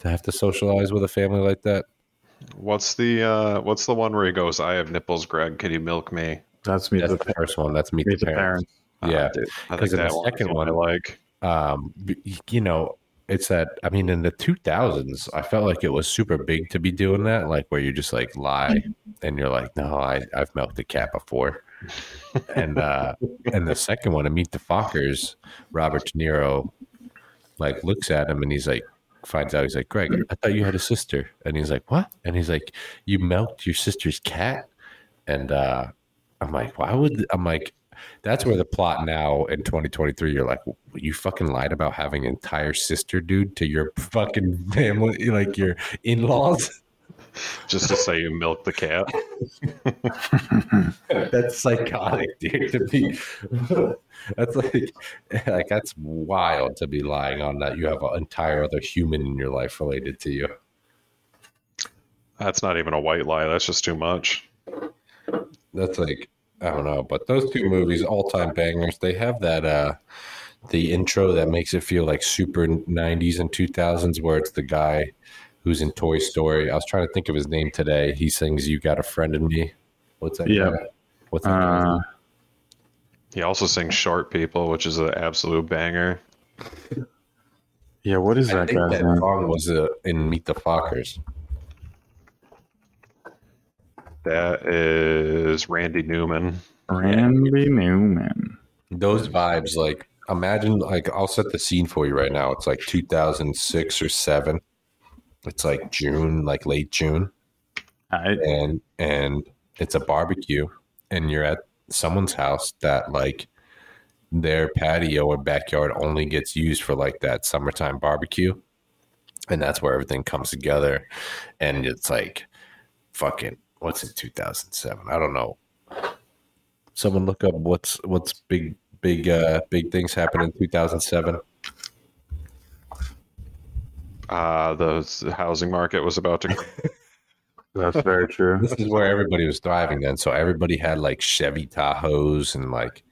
to have to socialize with a family like that.
What's the uh what's the one where he goes, I have nipples, Greg, can you milk me?
That's me.
That's
the
the first one. That's Meet,
Meet
the,
the
Parents.
Parents.
Yeah.
because dude, I
'Cause
think
in the second
one I like.
um you know it's that i mean in the 2000s i felt like it was super big to be doing that like where you just like lie and you're like no i i've milked a cat before and uh and the second one to meet the fockers robert de niro like looks at him and he's like finds out he's like greg i thought you had a sister. And he's like what? And he's like you milked your sister's cat? And uh i'm like why would i'm like that's where the plot now in 2023 you're like you fucking lied about having an entire sister dude to your fucking family like your in-laws
Just to say you milk the cat.
that's psychotic dude to be that's like like that's wild to be lying on that you have an entire other human in your life related to you
That's not even a white lie, that's just too much.
that's like I don't know, but those two movies, all time bangers. They have that uh the intro that makes it feel like super '90s and 2000s, where it's the guy who's in Toy Story. I was trying to think of his name today. He sings "You Got a Friend in Me." What's that?
Yeah.
guy? What's that?
Uh,
He also sings "Short People," which is an absolute banger.
Yeah, what is
I
that
think
guy's
that
name?
song was uh, in Meet the Fockers.
That is Randy Newman.
Randy Newman.
Those vibes, like imagine, like I'll set the scene for you right now. It's like 2006 or seven. It's like June, like late June, and and it's a barbecue, and you're at someone's house that like their patio or backyard only gets used for like that summertime barbecue, and that's where everything comes together, and it's like fucking what's in 2007? I don't know. Someone look up what's what's big big uh big things happen in 2007.
Uh, the housing market was about to.
that's very true.
This is where everybody was thriving then. So everybody had like Chevy Tahoes and like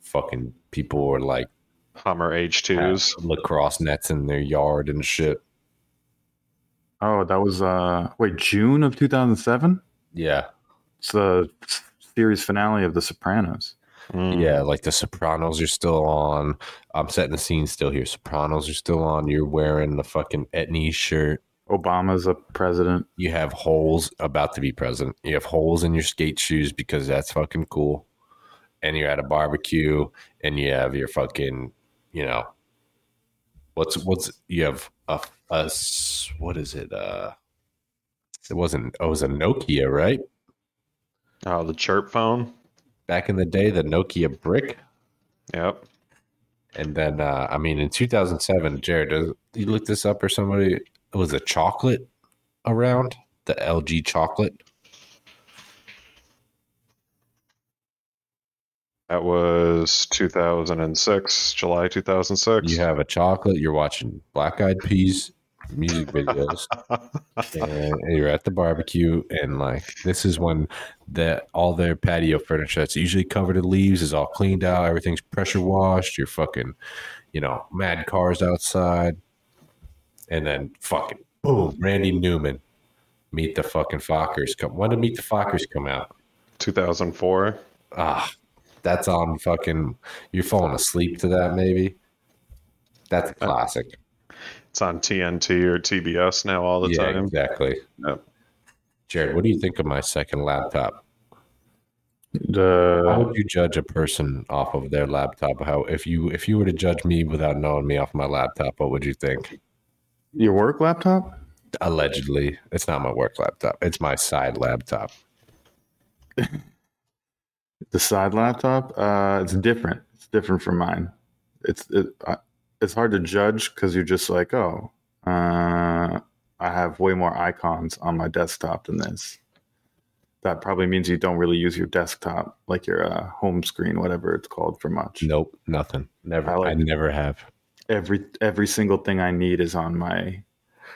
fucking people were like
Hummer
had
H2s.
lacrosse nets in their yard and shit.
Oh, that was uh wait, June of 2007?
Yeah.
It's the series finale of The Sopranos.
Mm.
Yeah, like the Sopranos are still on. I'm setting the scene still here. Sopranos are still on. You're wearing the fucking Etnies shirt.
Obama's a president.
You have holes about to be president. You have holes in your skate shoes because that's fucking cool. And you're at a barbecue and you have your fucking, you know, what's what's you have a, a what is it? Uh it wasn't oh, it was a Nokia, right?
Oh, the chirp phone.
Back in the day, the Nokia brick.
Yep.
And then, uh, I mean, in 2007, Jared, does, you look this up or somebody? Was a chocolate around the LG chocolate?
That was 2006, July 2006.
You have a chocolate. You're watching Black Eyed Peas music videos, and you're at the barbecue, and like this is when that all their patio furniture that's usually covered in leaves is all cleaned out. Everything's pressure washed. You're fucking, you know, mad cars outside, and then fucking boom, Randy Newman, Meet the fucking Fockers come. When did Meet the Fockers come out?
2004.
Ah, that's on fucking. You're falling asleep to that, maybe. That's a classic.
It's on TNT or TBS now all the
yeah,
time.
exactly.
Yep.
Jared, what do you think of my second laptop?
The, How
would you judge a person off of their laptop? How if you if you were to judge me without knowing me off my laptop, what would you think?
your work laptop?
Allegedly, it's not my work laptop. It's my side laptop.
The side laptop? Uh it's different. It's different from mine. It's it, it's hard to judge cuz you're just like, "Oh, uh I have way more icons on my desktop than this." That probably means you don't really use your desktop like your uh, home screen, whatever it's called, for much.
Nope, nothing. Never.
I
I, never have.
Every every single thing I need is on my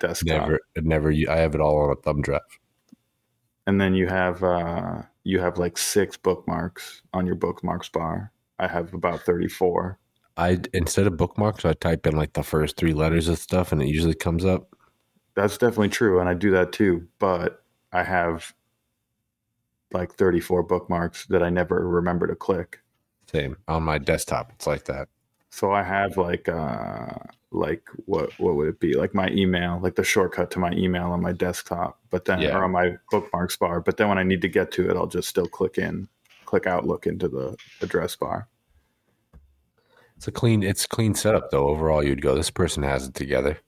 desktop.
Never. Never. I have it all on a thumb drive.
and then you have uh you have like six bookmarks on your bookmarks bar i have about 34
I instead of bookmarks, I type in like the first three letters of stuff, and it usually comes up.
that's definitely true and i do that too but i have like 34 bookmarks that i never remember to click
Same on my desktop. It's like that.
so i have like uh like what what would it be like my email like the shortcut to my email on my desktop but then
Yeah.
or on my bookmarks bar but then when i need to get to it i'll just still click in click outlook into the address bar
It's a clean. It's a clean setup though. Overall, you'd go. This person has it together.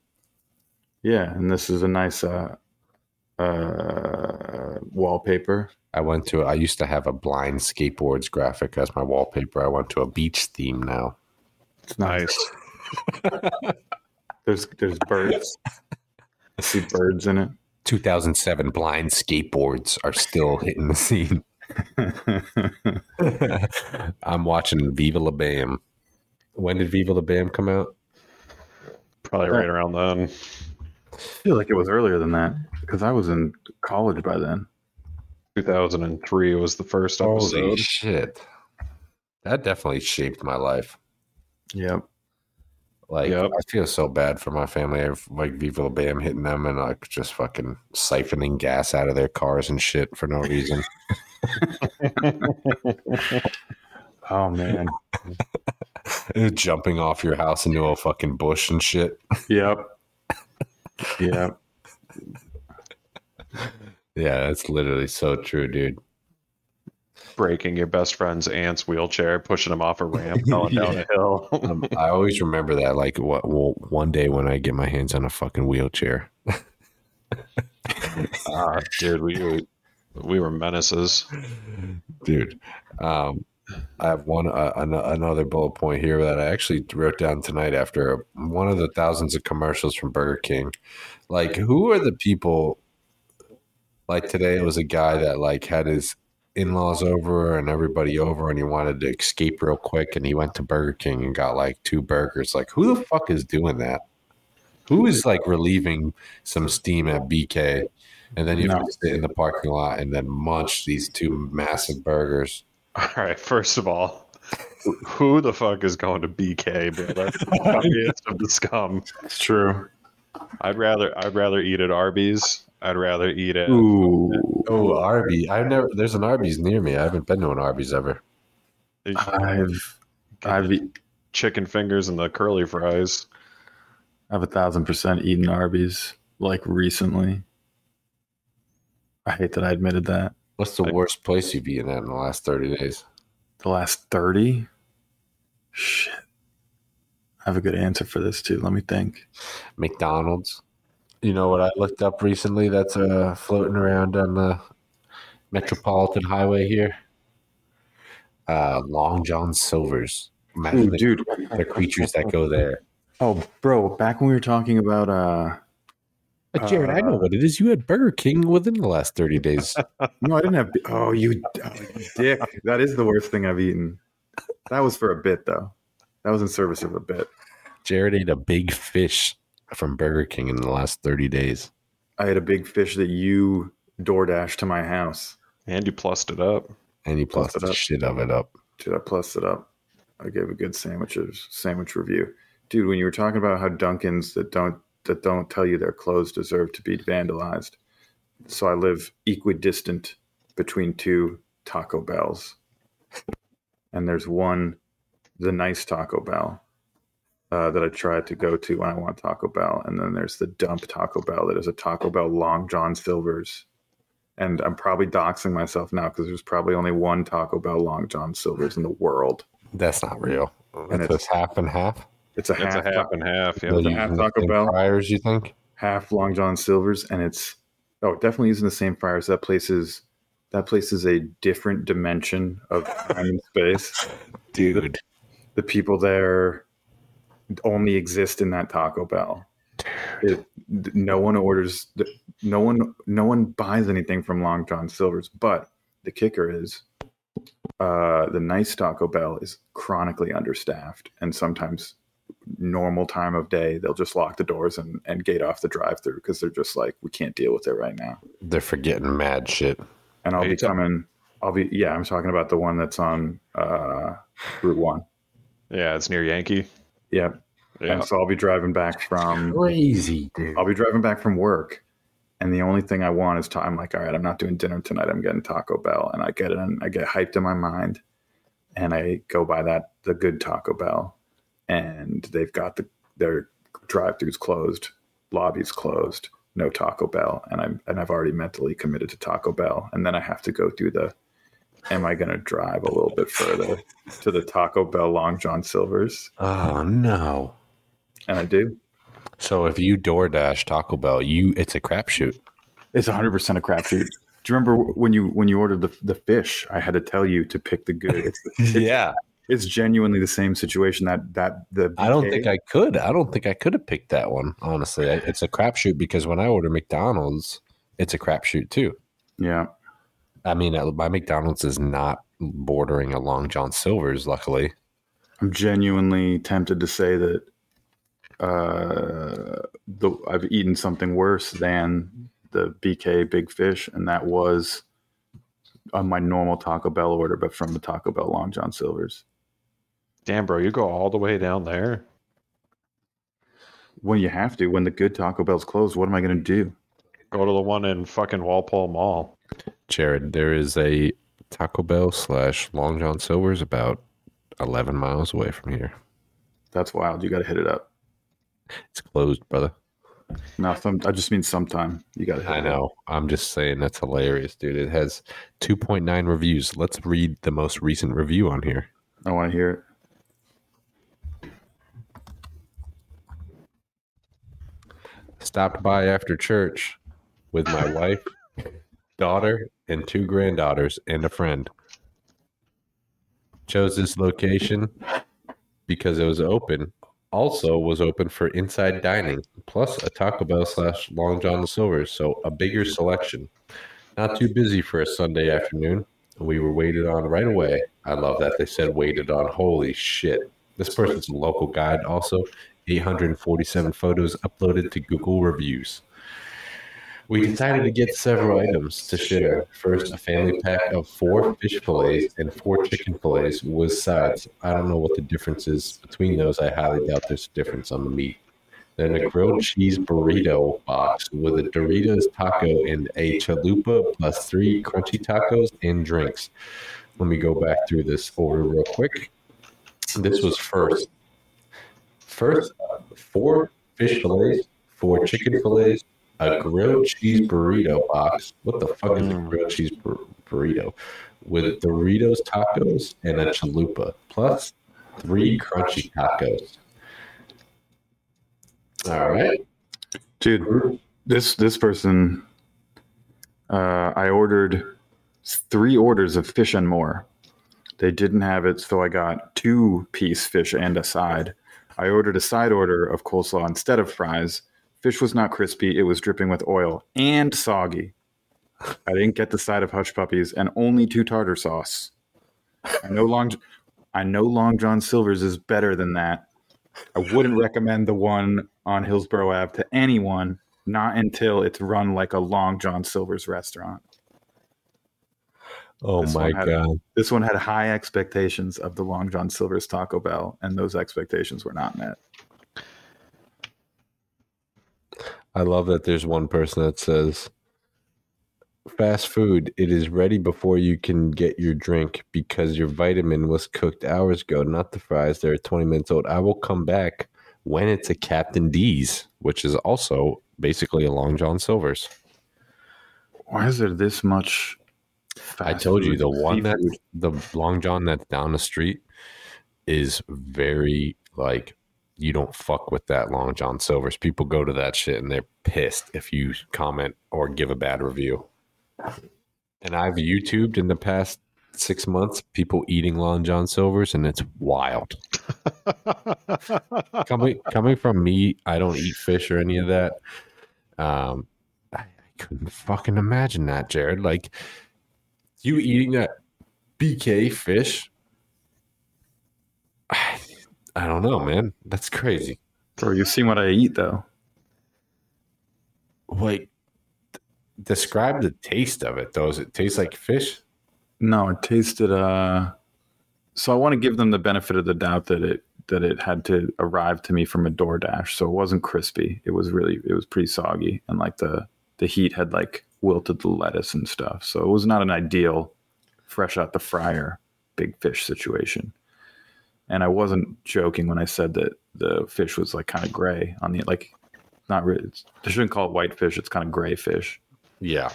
Yeah, and this is a nice uh, uh, wallpaper.
I went to. I used to have a blind skateboards graphic as my wallpaper. I went to a beach theme now.
It's nice.
Nice.
There's there's birds. I see birds in it.
2007 blind skateboards are still hitting the scene. I'm watching Viva La Bam. When did Viva La Bam come out?
Probably right around then.
I feel like it was earlier than that because I was in college by then.
2003 was the first episode.
Holy
episode.
shit! That definitely shaped my life.
Yep.
Like
Yep.
I feel so bad for my family. I have, like Viva La Bam hitting them and like just fucking siphoning gas out of their cars and shit for no reason.
Oh man.
Jumping off your house into a fucking bush and shit.
yep. Yep.
Yeah, that's literally so true, dude.
Breaking your best friend's aunt's wheelchair, pushing him off a ramp, going down a hill.
Um, I always remember that. Like, what? Well, one day when I get my hands on a fucking wheelchair,
Ah, dude, we were, we were menaces.
dude. Um, I have one uh, an- another bullet point here that I actually wrote down tonight after one of the thousands of commercials from Burger King. Like, who are the people? Like today, it was a guy that like had his in-laws over and everybody over, and he wanted to escape real quick, and he went to Burger King and got like two burgers. Like, who the fuck is doing that? Who is like relieving some steam at BK, and then you have to sit in the parking lot and then munch these two massive burgers?
All right, first of all, who the fuck is going to BK, bro? That's the of the scum.
It's true.
I'd rather I'd rather eat at Arby's. I'd rather eat at
Ooh.
Oh, Arby! I've never. There's an Arby's near me. I haven't been to an Arby's ever.
I've I've
chicken fingers and the curly fries.
I've a thousand percent eaten Arby's like recently. I hate that I admitted that.
What's the
I-
worst place you've eaten at in the last thirty days?
The last 30? Shit. I have a good answer for this too. Let me think.
McDonald's. You know what I looked up recently? That's uh, floating around on the Metropolitan Highway here. Uh, Long John Silver's. Imagine the,
dude.
the creatures that go there.
Oh, bro, back when we were talking about uh
But Jared, I know what it is. You had Burger King within the last thirty days.
no, I didn't have oh you, oh, you dick. That is the worst thing I've eaten. That was for a bit though. That was in service of a bit.
Jared ate a big fish from Burger King in the last thirty days.
I had a big fish that you DoorDash to my house.
And you plussed it up.
And
you
plussed,
it
the
up.
shit of it up.
Dude, I plussed it up. I gave a good sandwiches sandwich review. Dude, when you were talking about how Dunkin's that don't that don't tell you their clothes deserve to be vandalized. So I live equidistant between two Taco Bells. And there's one, the nice Taco Bell, uh, that I try to go to when I want Taco Bell. And then there's the dump Taco Bell that is a Taco Bell Long John Silver's. And I'm probably doxing myself now because there's probably only one Taco Bell Long John Silver's in the world.
That's not real.
And
It's
it's-
half and half.
It's a
It's
half,
a half and half. Yeah.
They're
a half Taco Bell.
Fryers, you think?
half Long John Silver's, and it's oh, definitely using the same fryers. That place is that place is a different dimension of time and space.
Dude.
The people there only exist in that Taco Bell. It, no one orders. No one. No one buys anything from Long John Silver's. But the kicker is, uh, the nice Taco Bell is chronically understaffed, and sometimes normal time of day they'll just lock the doors and, and gate off the drive through because they're just like we can't deal with it right now.
They're forgetting mad shit.
And I'll
Are
be
you ta-
coming. I'll be yeah. I'm talking about the one that's on uh, Route One.
Yeah, it's near Yankee.
Yeah.
Yeah.
And so I'll be driving back from
Crazy, dude.
I'll be driving back from work, and the only thing I want is to. I'm like, all right, I'm not doing dinner tonight. I'm getting Taco Bell, and I get it, and I get hyped in my mind, and I go by that the good Taco Bell, and they've got the their drive-throughs closed, lobbies closed, no Taco Bell, and I'm and I've already mentally committed to Taco Bell, and then I have to go through the. Am I going to drive a little bit further to the Taco Bell Long John Silver's?
Oh no.
And I do.
So if you DoorDash Taco Bell, you it's a crapshoot.
It's 100 percent a crapshoot. Do you remember when you when you ordered the the fish? I had to tell you to pick the good. It's, it's,
Yeah.
It's genuinely the same situation that that the.
I don't think I could. I don't think I could have picked that one. Honestly, I- it's a crapshoot because when I order McDonald's, it's a crapshoot too.
Yeah,
I mean, uh, my McDonald's is not bordering a Long John Silver's. Luckily,
I'm genuinely tempted to say that uh, the I've eaten something worse than the BK Big Fish, and that was on my normal Taco Bell order, but from the Taco Bell Long John Silver's.
Damn, bro, you go all the way down there.
When you have to, when the good Taco Bell's closed, what am I going to do?
Go to the one in fucking Walpole Mall.
Jared, there is a Taco Bell slash Long John Silver's about 11 miles away from here.
That's wild. You got to hit it up.
It's closed, brother.
No, some, I just mean sometime. You got to
I
it up.
know. I'm just saying that's hilarious, dude. It has 2.9 reviews. Let's read the most recent review on here.
I want to hear it.
Stopped by after church with my wife, daughter, and two granddaughters and a friend. Chose this location because it was open. Also was open for inside dining, plus a Taco Bell slash Long John Silver's, so a bigger selection. Not too busy for a Sunday afternoon. We were waited on right away. I love that they said waited on. Holy shit. This person's a local guide also. 847 photos uploaded to Google reviews. We decided to get several items to share. First, a family pack of four fish fillets and four chicken fillets with sides. I don't know what the difference is between those. I highly doubt there's a difference on the meat. Then a grilled cheese burrito box with a Doritos taco and a chalupa plus three crunchy tacos and drinks. Let me go back through this order real quick. This was first. First, uh, four fish fillets, four chicken fillets, a grilled cheese burrito box. What the fuck is a grilled cheese bur- burrito? With Doritos tacos and a chalupa, plus three crunchy tacos. All right.
Dude, this this person uh, I ordered three orders of fish and more. They didn't have it, so I got two piece fish and a side. I ordered a side order of coleslaw instead of fries. Fish was not crispy, it was dripping with oil and soggy. I didn't get the side of hush puppies and only two tartar sauce. I know long I know Long John Silver's is better than that. I wouldn't recommend the one on Hillsborough Ave to anyone, not until it's run like a Long John Silver's restaurant.
Oh
This
my
had-
god.
This one had high expectations of the Long John Silver's Taco Bell, and those expectations were not met.
I love that there's one person that says fast food, it is ready before you can get your drink because your vitamin was cooked hours ago, not the fries. They're 20 minutes old. I will come back when it's a Captain D's, which is also basically a Long John Silver's.
Why is there this much?
I told you the one that the Long John that's down the street is very like you don't fuck with that Long John Silver's. People go to that shit and they're pissed if you comment or give a bad review. And I've YouTubed in the past six months people eating Long John Silver's and it's wild. coming coming from me, I don't eat fish or any of that. Um, I, I couldn't fucking imagine that, Jared. Like you eating that BK fish. I, I don't know, man. That's crazy.
Bro, you've seen what I eat though.
Like, d- describe the taste of it. Though, does it taste like fish?
No, it tasted. Uh, so I want to give them the benefit of the doubt that it that it had to arrive to me from a DoorDash, so it wasn't crispy. It was really it was pretty soggy, and like the the heat had like wilted the lettuce and stuff. So it was not an ideal fresh out the fryer big fish situation. And I wasn't joking when I said that the fish was like kind of gray on the like not really. They shouldn't call it white fish. It's kind of gray fish.
Yeah.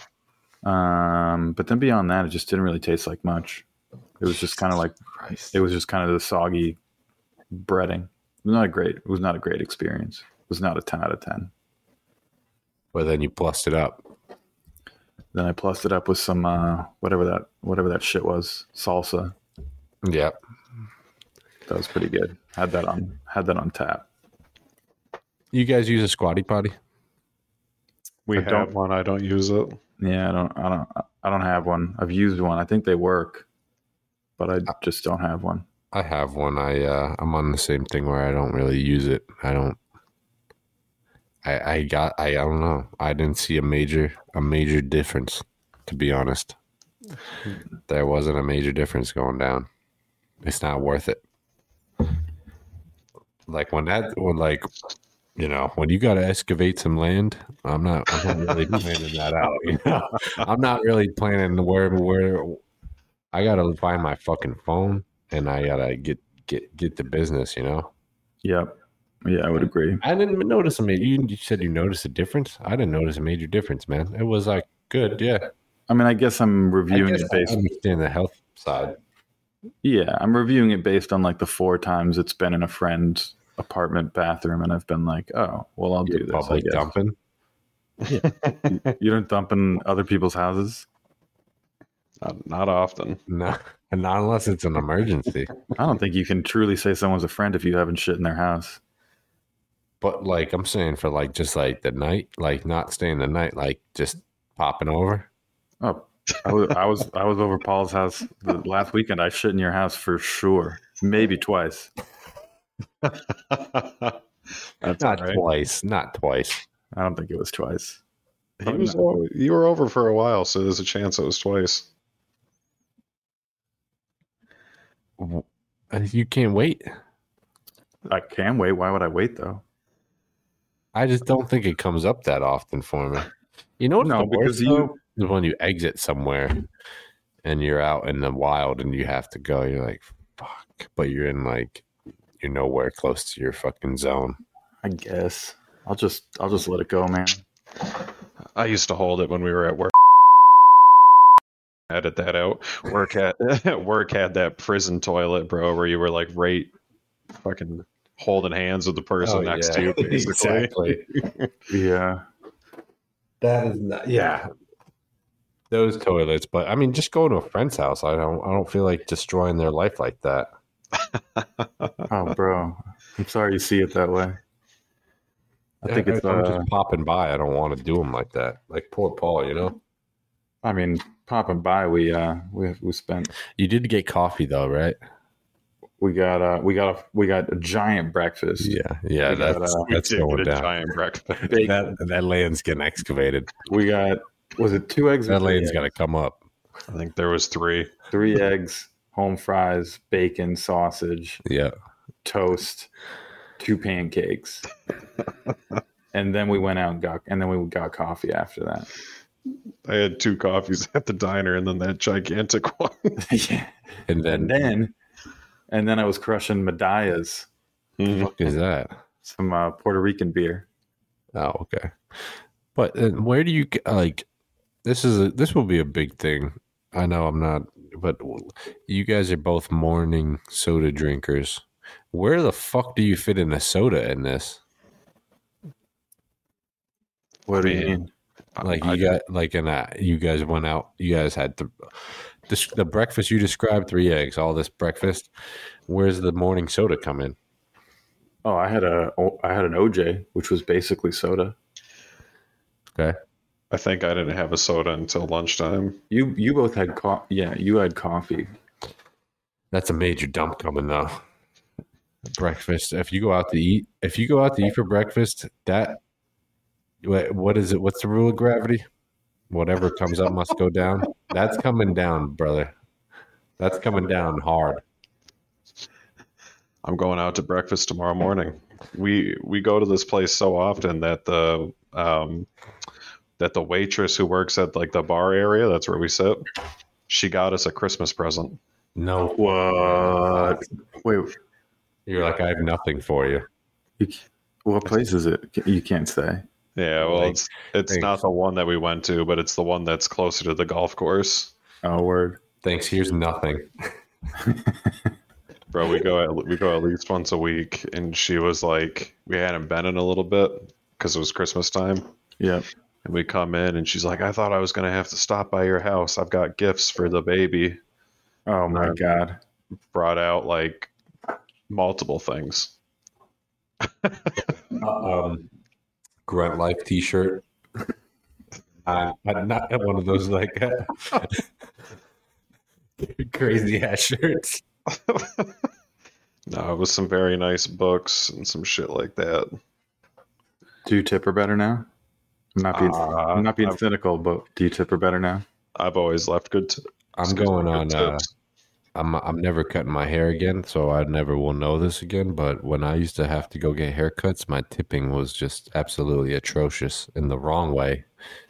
Um, but then beyond that, it just didn't really taste like much. It was just kind of like
Christ.
it was just kind of the soggy breading. It was not a great. It was not a great experience. It was not a ten out of ten.
But then you plussed it up.
Then I plussed it up with some uh, whatever that whatever that shit was salsa.
Yeah.
That was pretty good. Had that on had that on tap.
You guys use a squatty potty?
We
I
have
don't-
one. I don't use it.
Yeah, I don't I don't I don't have one. I've used one. I think they work, but I just don't have one.
I have one. I uh, I'm on the same thing where I don't really use it. I don't. I I got I, I don't know. I didn't see a major a major difference, to be honest. There wasn't a major difference going down. It's not worth it. Like when that when like you know when you got to excavate some land, I'm not I'm not really planning that out. You know, I'm not really planning where where I gotta find my fucking phone and I gotta get get get the business. You know.
Yep. Yeah, I would agree.
I didn't notice a major. You, you said you noticed a difference. I didn't notice a major difference, man. It was like good. Yeah.
I mean, I guess I'm reviewing
guess
it
I
based.
understand the health side.
Yeah, I'm reviewing it based on like the four times it's been in a friend's apartment bathroom, and I've been like, oh, well, I'll do
You're
this. I
public
guess.
dumping.
You don't dump in other people's houses.
Not, not often.
No, And not unless it's an emergency.
I don't think you can truly say someone's a friend if you haven't shit in their house.
But like I'm saying, for like just like the night, like not staying the night, like just popping over.
Oh, I was I was, I was over Paul's house the last weekend. I shit in your house for sure, maybe twice.
That's
not
all right.
twice. Not twice.
I don't think it was twice.
He was o- you were over for a while, so there's a chance it was twice.
Uh, You can't wait.
I can wait. Why would I wait though?
I just don't think it comes up that often for me. You know what's
No,
the
because
worst,
you-
though? Is when you exit somewhere and you're out in the wild and you have to go. You're like, fuck, but you're in like you're nowhere close to your fucking zone.
I guess I'll just I'll just let it go, man.
I used to hold it when we were at work. Edit that out. Work had work had that prison toilet, bro, where you were like right, fucking holding hands with the person
Oh,
next
yeah.
to you. Basically.
exactly.
Yeah,
That is not. Yeah. Those toilets, but I mean, just go to a friend's house. I don't. I don't feel like destroying their life like that.
Oh, bro, I'm sorry you see it that way. I think
If
it's.
I'm
Uh,
just popping by. I don't want to do them like that. Like poor Paul, you know.
I mean, popping by, we uh, we we spent,
You did get coffee though, right?
We got uh, we got a we got a giant breakfast.
Yeah, yeah.
We got,
That's
uh,
We
that's
did
going
get a
down.
giant breakfast.
Bacon.
That that land's getting excavated.
We got was it two eggs?
That
three
land's
eggs?
got to come up.
I think there was three.
three eggs, home fries, bacon, sausage,
Yeah.
toast, two pancakes, and then we went out and got and then we got coffee after that.
I had two coffees at the diner and then that gigantic one.
yeah.
And then,
And then and then I was crushing Medallas,
the fuck is that?
some uh, Puerto Rican beer.
Oh, okay. But uh, where do you get like? This is a, this will be a big thing. I know I'm not, but you guys are both morning soda drinkers. Where the fuck do you fit in a soda in this?
What do you mean?
Like you got like in a you guys went out. You guys had the the, the breakfast you described three eggs. All this breakfast. Where's the morning soda come in?
Oh, I had a I had an OJ, which was basically soda.
Okay.
I think I didn't have a soda until lunchtime.
You you both had coffee. yeah, you had coffee.
That's a major dump coming though. Breakfast. If you go out to eat, if you go out to eat for breakfast, that what what is it? What's the rule of gravity? Whatever comes up must go down. That's coming down, brother. That's coming down hard.
I'm going out to breakfast tomorrow morning. We we go to this place so often that the um, that the waitress who works at like the bar area, that's where we sit. She got us a Christmas present.
No,
What? Wait,
you're like I have nothing for you.
you, what place is it? You can't say.
Yeah, well,
Like,
it's it's
thanks.
not the one that we went to, but it's the one that's closer to the golf course.
Oh, word.
Thanks. Here's nothing.
Bro, we go at we go at least once a week, and she was like, we hadn't been in a little bit because it was Christmas time.
Yep.
And we come in, and she's like, I thought I was gonna have to stop by your house. I've got gifts for the baby.
Oh my god.
Brought out like multiple things.
Um, Grunt Life T-shirt. Uh, but not one of those like crazy ass shirts.
No, it was some very nice books and some shit like that.
Do you tip her better now? I'm not being
Uh,
I'm not being
I've-
cynical, but do you tip her better now?
I've always left good. T-
I'm going
good
on. Uh,
tips.
I'm I'm never cutting my hair again, so I never will know this again. But when I used to have to go get haircuts, my tipping was just absolutely atrocious in the wrong way,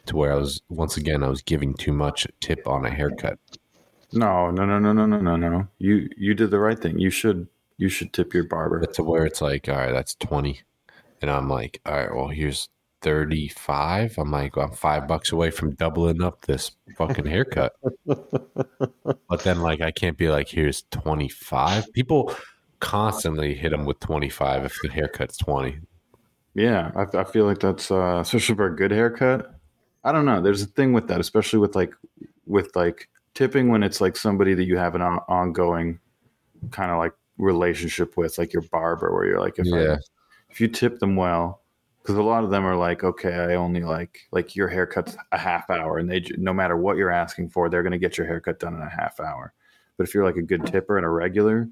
to where I was once again I was giving too much tip on a haircut.
No, no, no, no, no, no, no, no. You you did the right thing. You should You should tip your barber.
But to where it's like, all right, that's 20. And I'm like, all right, well, here's 35. I'm like, I'm five bucks away from doubling up this fucking haircut. but then, like, I can't be like, here's 25. People constantly hit them with 25 if the haircut's 20.
Yeah, I, I feel like that's uh, especially for a good haircut. I don't know. There's a thing with that, especially with like with like tipping when it's like somebody that you have an on- ongoing kind of like relationship with, like your barber, where you're like, if
Yeah.
I, if you tip them well, because a lot of them are like, okay, I only like like your haircut's a half hour, and they no matter what you're asking for, they're gonna get your haircut done in a half hour. But if you're like a good tipper and a regular,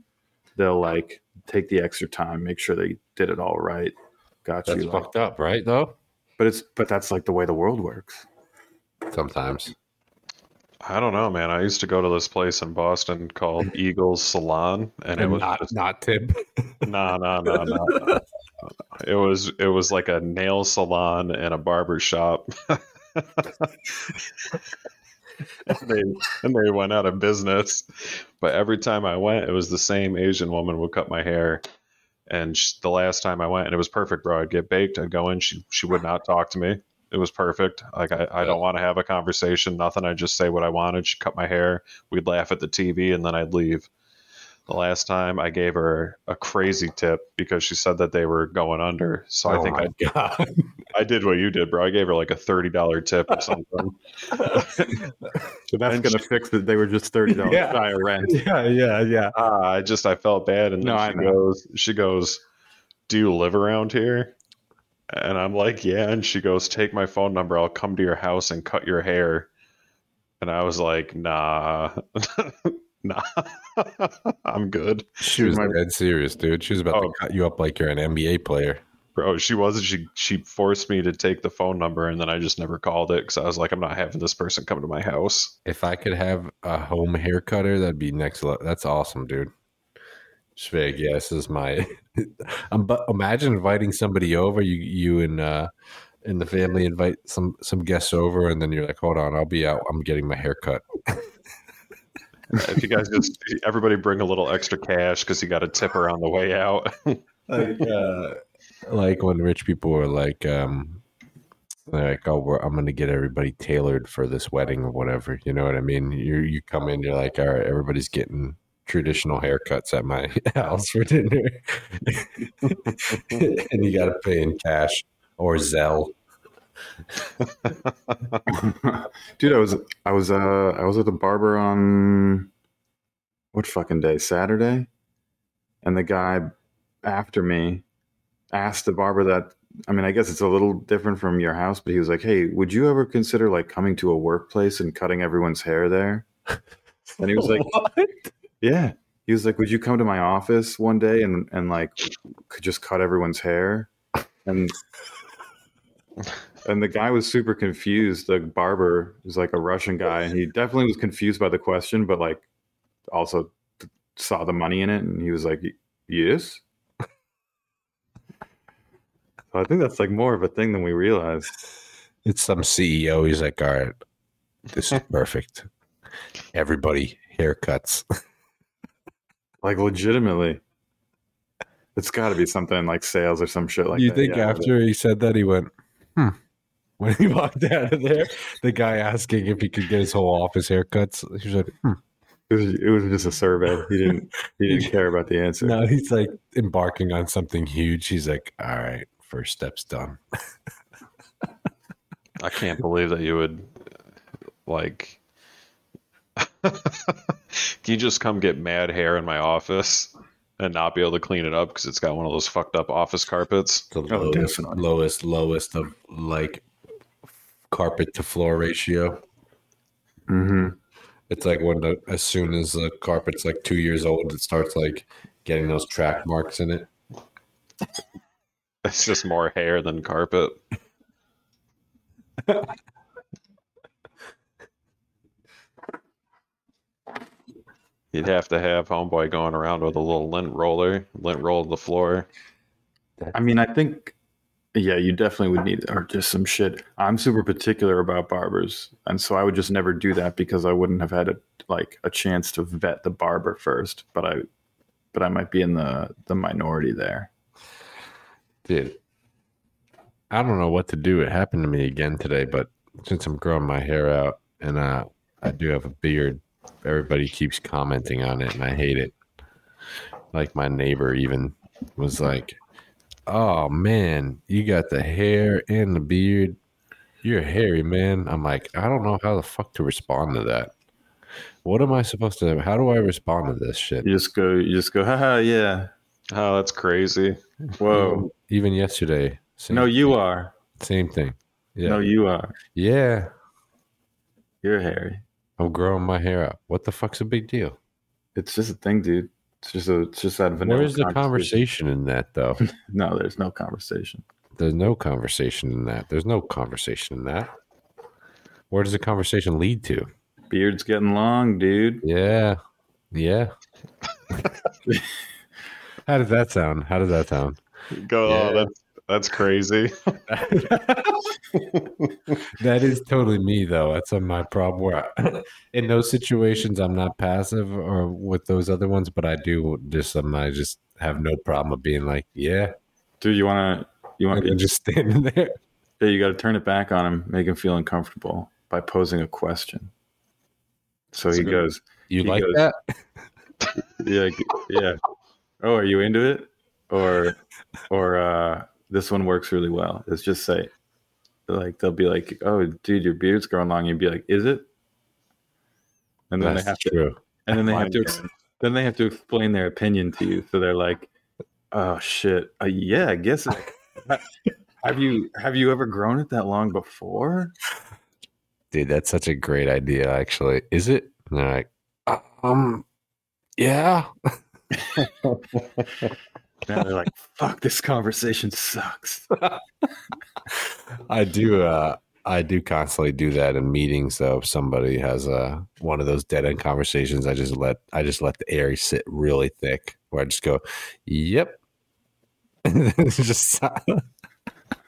they'll like take the extra time, make sure they did it all right. Got
That's
you. like-
fucked up, right? Though
but it's but that's like the way the world works.
sometimes.
I don't know, man. I used to go to this place in Boston called Eagles Salon, and it was
not,
just,
not tip.
no, no, no, no. It was it was like a nail salon and a barber shop. and they and they went out of business. But every time I went, it was the same Asian woman would cut my hair. And sh the last time I went, and it was perfect, bro. I'd get baked. I'd go in. She she would not talk to me. It was perfect. Like I, I don't want to have a conversation, nothing. I just say what I wanted. She cut my hair. We'd laugh at the TV, and then I'd leave. The last time I gave her a crazy tip because she said that they were going under. So I
Oh
think I,
God.
I did what you did, bro. I gave her like a thirty dollar tip or something.
So that's gonna fix it. They were just thirty dollars
Yeah.
shy of rent.
yeah, yeah, yeah.
Ah, I just I felt bad, and then
No, I
she goes, she goes, "Do you live around here?" And I'm like, "Yeah." And she goes, "Take my phone number. I'll come to your house and cut your hair." And I was like, "Nah, nah, I'm good,
She was
My-
dead serious, dude. She was about
Oh.
to cut you up like you're an NBA player.
bro." She wasn't. She she forced me to take the phone number, and then I just never called it because I was like, "I'm not having this person come to my house."
If I could have a home hair cutter, that'd be next level. That's awesome, dude. Like, yeah, this is my. um, but imagine inviting somebody over. You, you and uh, and the family invite some some guests over, and then you're like, hold on, I'll be out. I'm getting my hair cut.
if you guys just everybody bring a little extra cash because you got a tipper on the way out.
like uh, like when rich people were like um like oh i'm gonna get everybody tailored for this wedding or whatever you know what i mean? You you come in you're like all right everybody's getting traditional haircuts at my house for dinner. And you gotta pay in cash or zelle
Dude, I was I was uh I was at the barber on what fucking day? Saturday? And the guy after me asked the barber that I mean, I guess it's a little different from your house, but he was like, Hey, would you ever consider like coming to a workplace and cutting everyone's hair there? And he was like,
what?
Yeah. He was like, Would you come to my office one day and, and like could just cut everyone's hair? And and the guy was super confused. The barber was like a Russian guy, and he definitely was confused by the question, but like also saw the money in it, and he was like, "Yes." So I think that's like more of a thing than we realize.
it's some ceo he's like all right this is perfect everybody haircuts
Like legitimately, it's got to be something like sales or some shit like
you
that.
You think
Yeah,
after he said that he went, hmm. When he walked out of there, the guy asking if he could get his whole office haircuts, he was like, hmm.
it was, it was just a survey. He didn't he didn't care about the answer.
no, he's like embarking on something huge. He's like, all right, first step's done.
I can't believe that you would like. Can you just come get mad hair in my office and not be able to clean it up because it's got one of those fucked up office carpets?
The
Oh,
lowest,
definitely.
lowest, lowest of like carpet to floor ratio.
hmm
It's like when the, as soon as the carpet's like two years old, it starts like getting those track marks in it.
It's just more hair than carpet. You'd have to have homeboy going around with a little lint roller, lint roll the floor.
I mean, I think, yeah, you definitely would need, or just some shit. I'm super particular about barbers, and so I would just never do that because I wouldn't have had a like a chance to vet the barber first. But I, but I might be in the the minority there.
Dude, I don't know what to do. It happened to me again today, but since I'm growing my hair out and uh, I do have a beard, everybody keeps commenting on it, and I hate it. Like my neighbor even was like, "Oh man, you got the hair and the beard. You're hairy, man." I'm like, I don't know how the fuck to respond to that. What am I supposed to? How do I respond to this shit?
You just go, you just go, haha, yeah.
Oh, that's crazy.
Whoa.
Even yesterday,
No, you are.
same thing. Yeah,
No, you are.
yeah.
You're hairy.
I'm growing my hair out. What the fuck's a big deal?
It's just a thing, dude. It's just a, it's just that vanilla.
Where's the conversation in that, though?
No, there's no conversation.
There's no conversation in that. There's no conversation in that. Where does the conversation lead to?
Beard's getting long, dude.
Yeah. Yeah. How does that sound? How does that sound?
Go.
Oh, yeah.
Oh, that's that's crazy.
that is totally me, though. That's my problem. Where I, in those situations, I'm not passive or with those other ones, but I do just, um, I just have no problem of being like, yeah,
Dude, you wanna you want
to just standing there.
yeah, you gotta turn it back on him, make him feel uncomfortable by posing a question. So
That's
he
good.
goes,
You
He
like
goes-
that?
Yeah, yeah. Oh, are you into it? Or or uh this one works really well. It's just say like they'll be like, Oh, dude, your beard's growing long. You'd be like, Is it? And then
That's
they have to and then they have to then they have to explain their opinion to you. So they're like, "Oh shit, uh, yeah, I guess." It, have you have you ever grown it that long before?
Dude, that's such a great idea, actually. Is it? And they're like, um, yeah.
Now they're like, "Fuck, this conversation sucks."
I do. Uh, I do constantly do that in meetings. Though, if somebody has uh, one of those dead end conversations, I just let I just let the air sit really thick, where I just go, "Yep," and then it's just silent.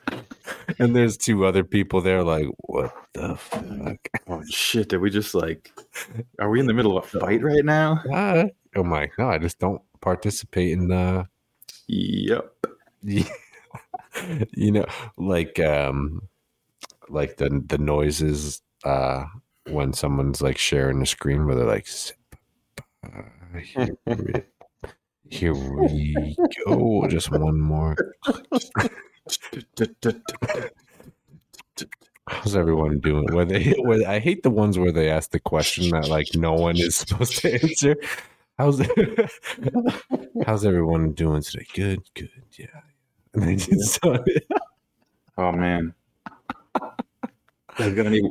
and there's two other people there, like, "What the fuck?"
Oh shit, did we just like? Are we in the middle of a fight right now?
Oh my! No, I just don't participate in uh,
Yep.
you know like um like the the noises uh when someone's like sharing the screen where they're like "Zip, uh, here, we- here we go just one more. How's everyone doing? Where they where i hate the ones where they ask the question that like no one is supposed to answer how's how's everyone doing today good good yeah and they just
Oh man. Got any?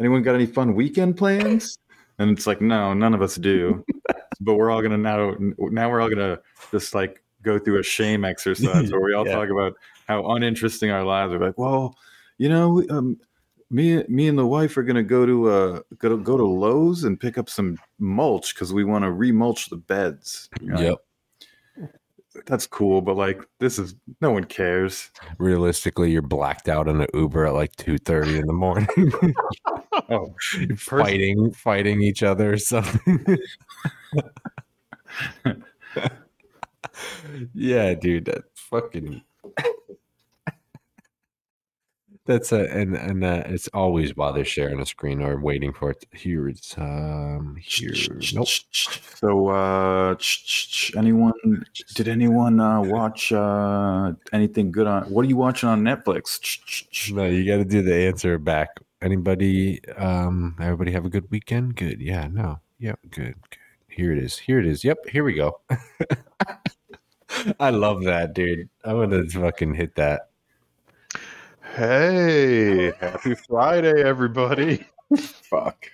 Anyone got any fun weekend plans? And it's like, no, none of us do. but we're all gonna now. Now we're all gonna just like go through a shame exercise where we all
Yeah.
talk about how uninteresting our lives are. Like, well, you know, um, me, me and the wife are gonna go to uh go to go to Lowe's and pick up some mulch because we want to remulch the beds. You're
yep
that's cool, but like, this is no one cares.
realistically you're blacked out in an uber at like 2.30 in the morning
Oh,
fighting fighting each other or something yeah dude that fucking that's a and and uh, it's always while they're sharing a screen or waiting for it to, here it's um here nope.
So, uh, anyone? Did anyone uh, watch uh, anything good on? What are you watching on Netflix?
no you got to do the answer back. Anybody um everybody have a good weekend? Good yeah no. Yep good good. Here it is here it is. Yep here we go. I love that dude. I'm gonna fucking hit that
hey, happy Friday, everybody.
Fuck.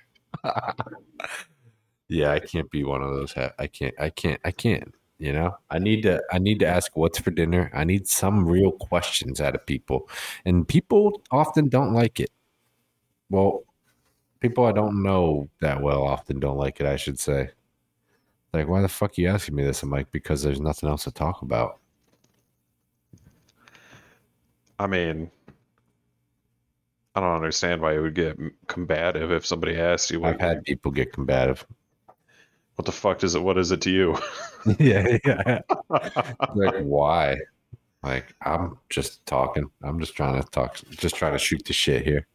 yeah i can't be one of those ha- i can't i can't i can't you know? I need to i need to ask what's for dinner. I need some real questions out of people and people often don't like it. Well people i don't know that well often don't like it i should say. Like why the fuck are you asking me this i'm like because there's nothing else to talk about?
I mean, I don't understand why you would get combative if somebody asked you.
i've had people get combative
what the fuck is it? What is it to you?
yeah, yeah. like why? Like I'm just talking. I'm just trying to talk. Just trying to shoot the shit here.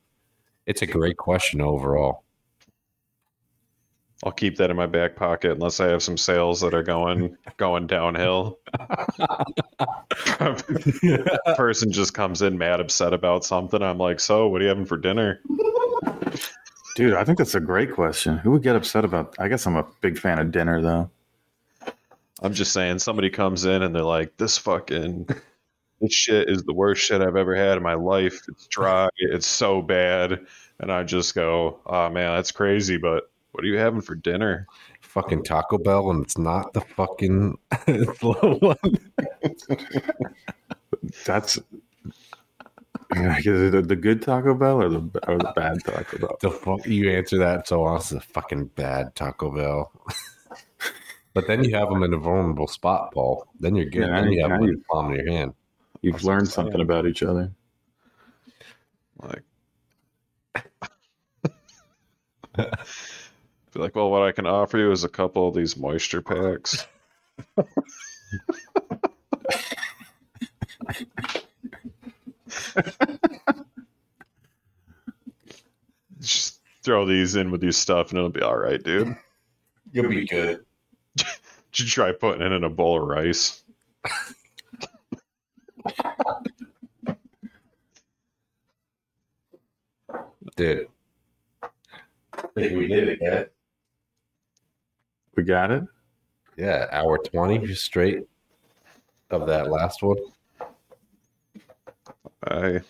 It's a great question overall.
I'll keep that in my back pocket unless I have some sales that are going going downhill. Person just comes in mad, upset about something. I'm like, so what are you having for dinner?
Dude, I think that's a great question. Who would get upset about? I guess I'm a big fan of dinner, though.
I'm just saying, somebody comes in and they're like, this fucking this shit is the worst shit I've ever had in my life. It's dry. It's so bad. And I just go, oh man, that's crazy. But what are you having for dinner?
Fucking Taco Bell, and it's not the fucking little one.
That's is it the, the good Taco Bell or the or the bad Taco Bell?
The fuck you answer that so honestly, the fucking bad Taco Bell. but then you have them in a vulnerable spot, Paul. Then you're good.
Yeah,
then you have
now
them in
you-
the palm of your hand.
You've
That's
learned something
saying.
about each other.
Like, be like, well, what I can offer you is a couple of these moisture packs. Just throw these in with your stuff and it'll be all right, dude.
You'll be good.
Did you try putting it in a bowl of rice?
Dude. I think we did it, yeah.
We got it.
Yeah, hour 20 straight of that last one.
I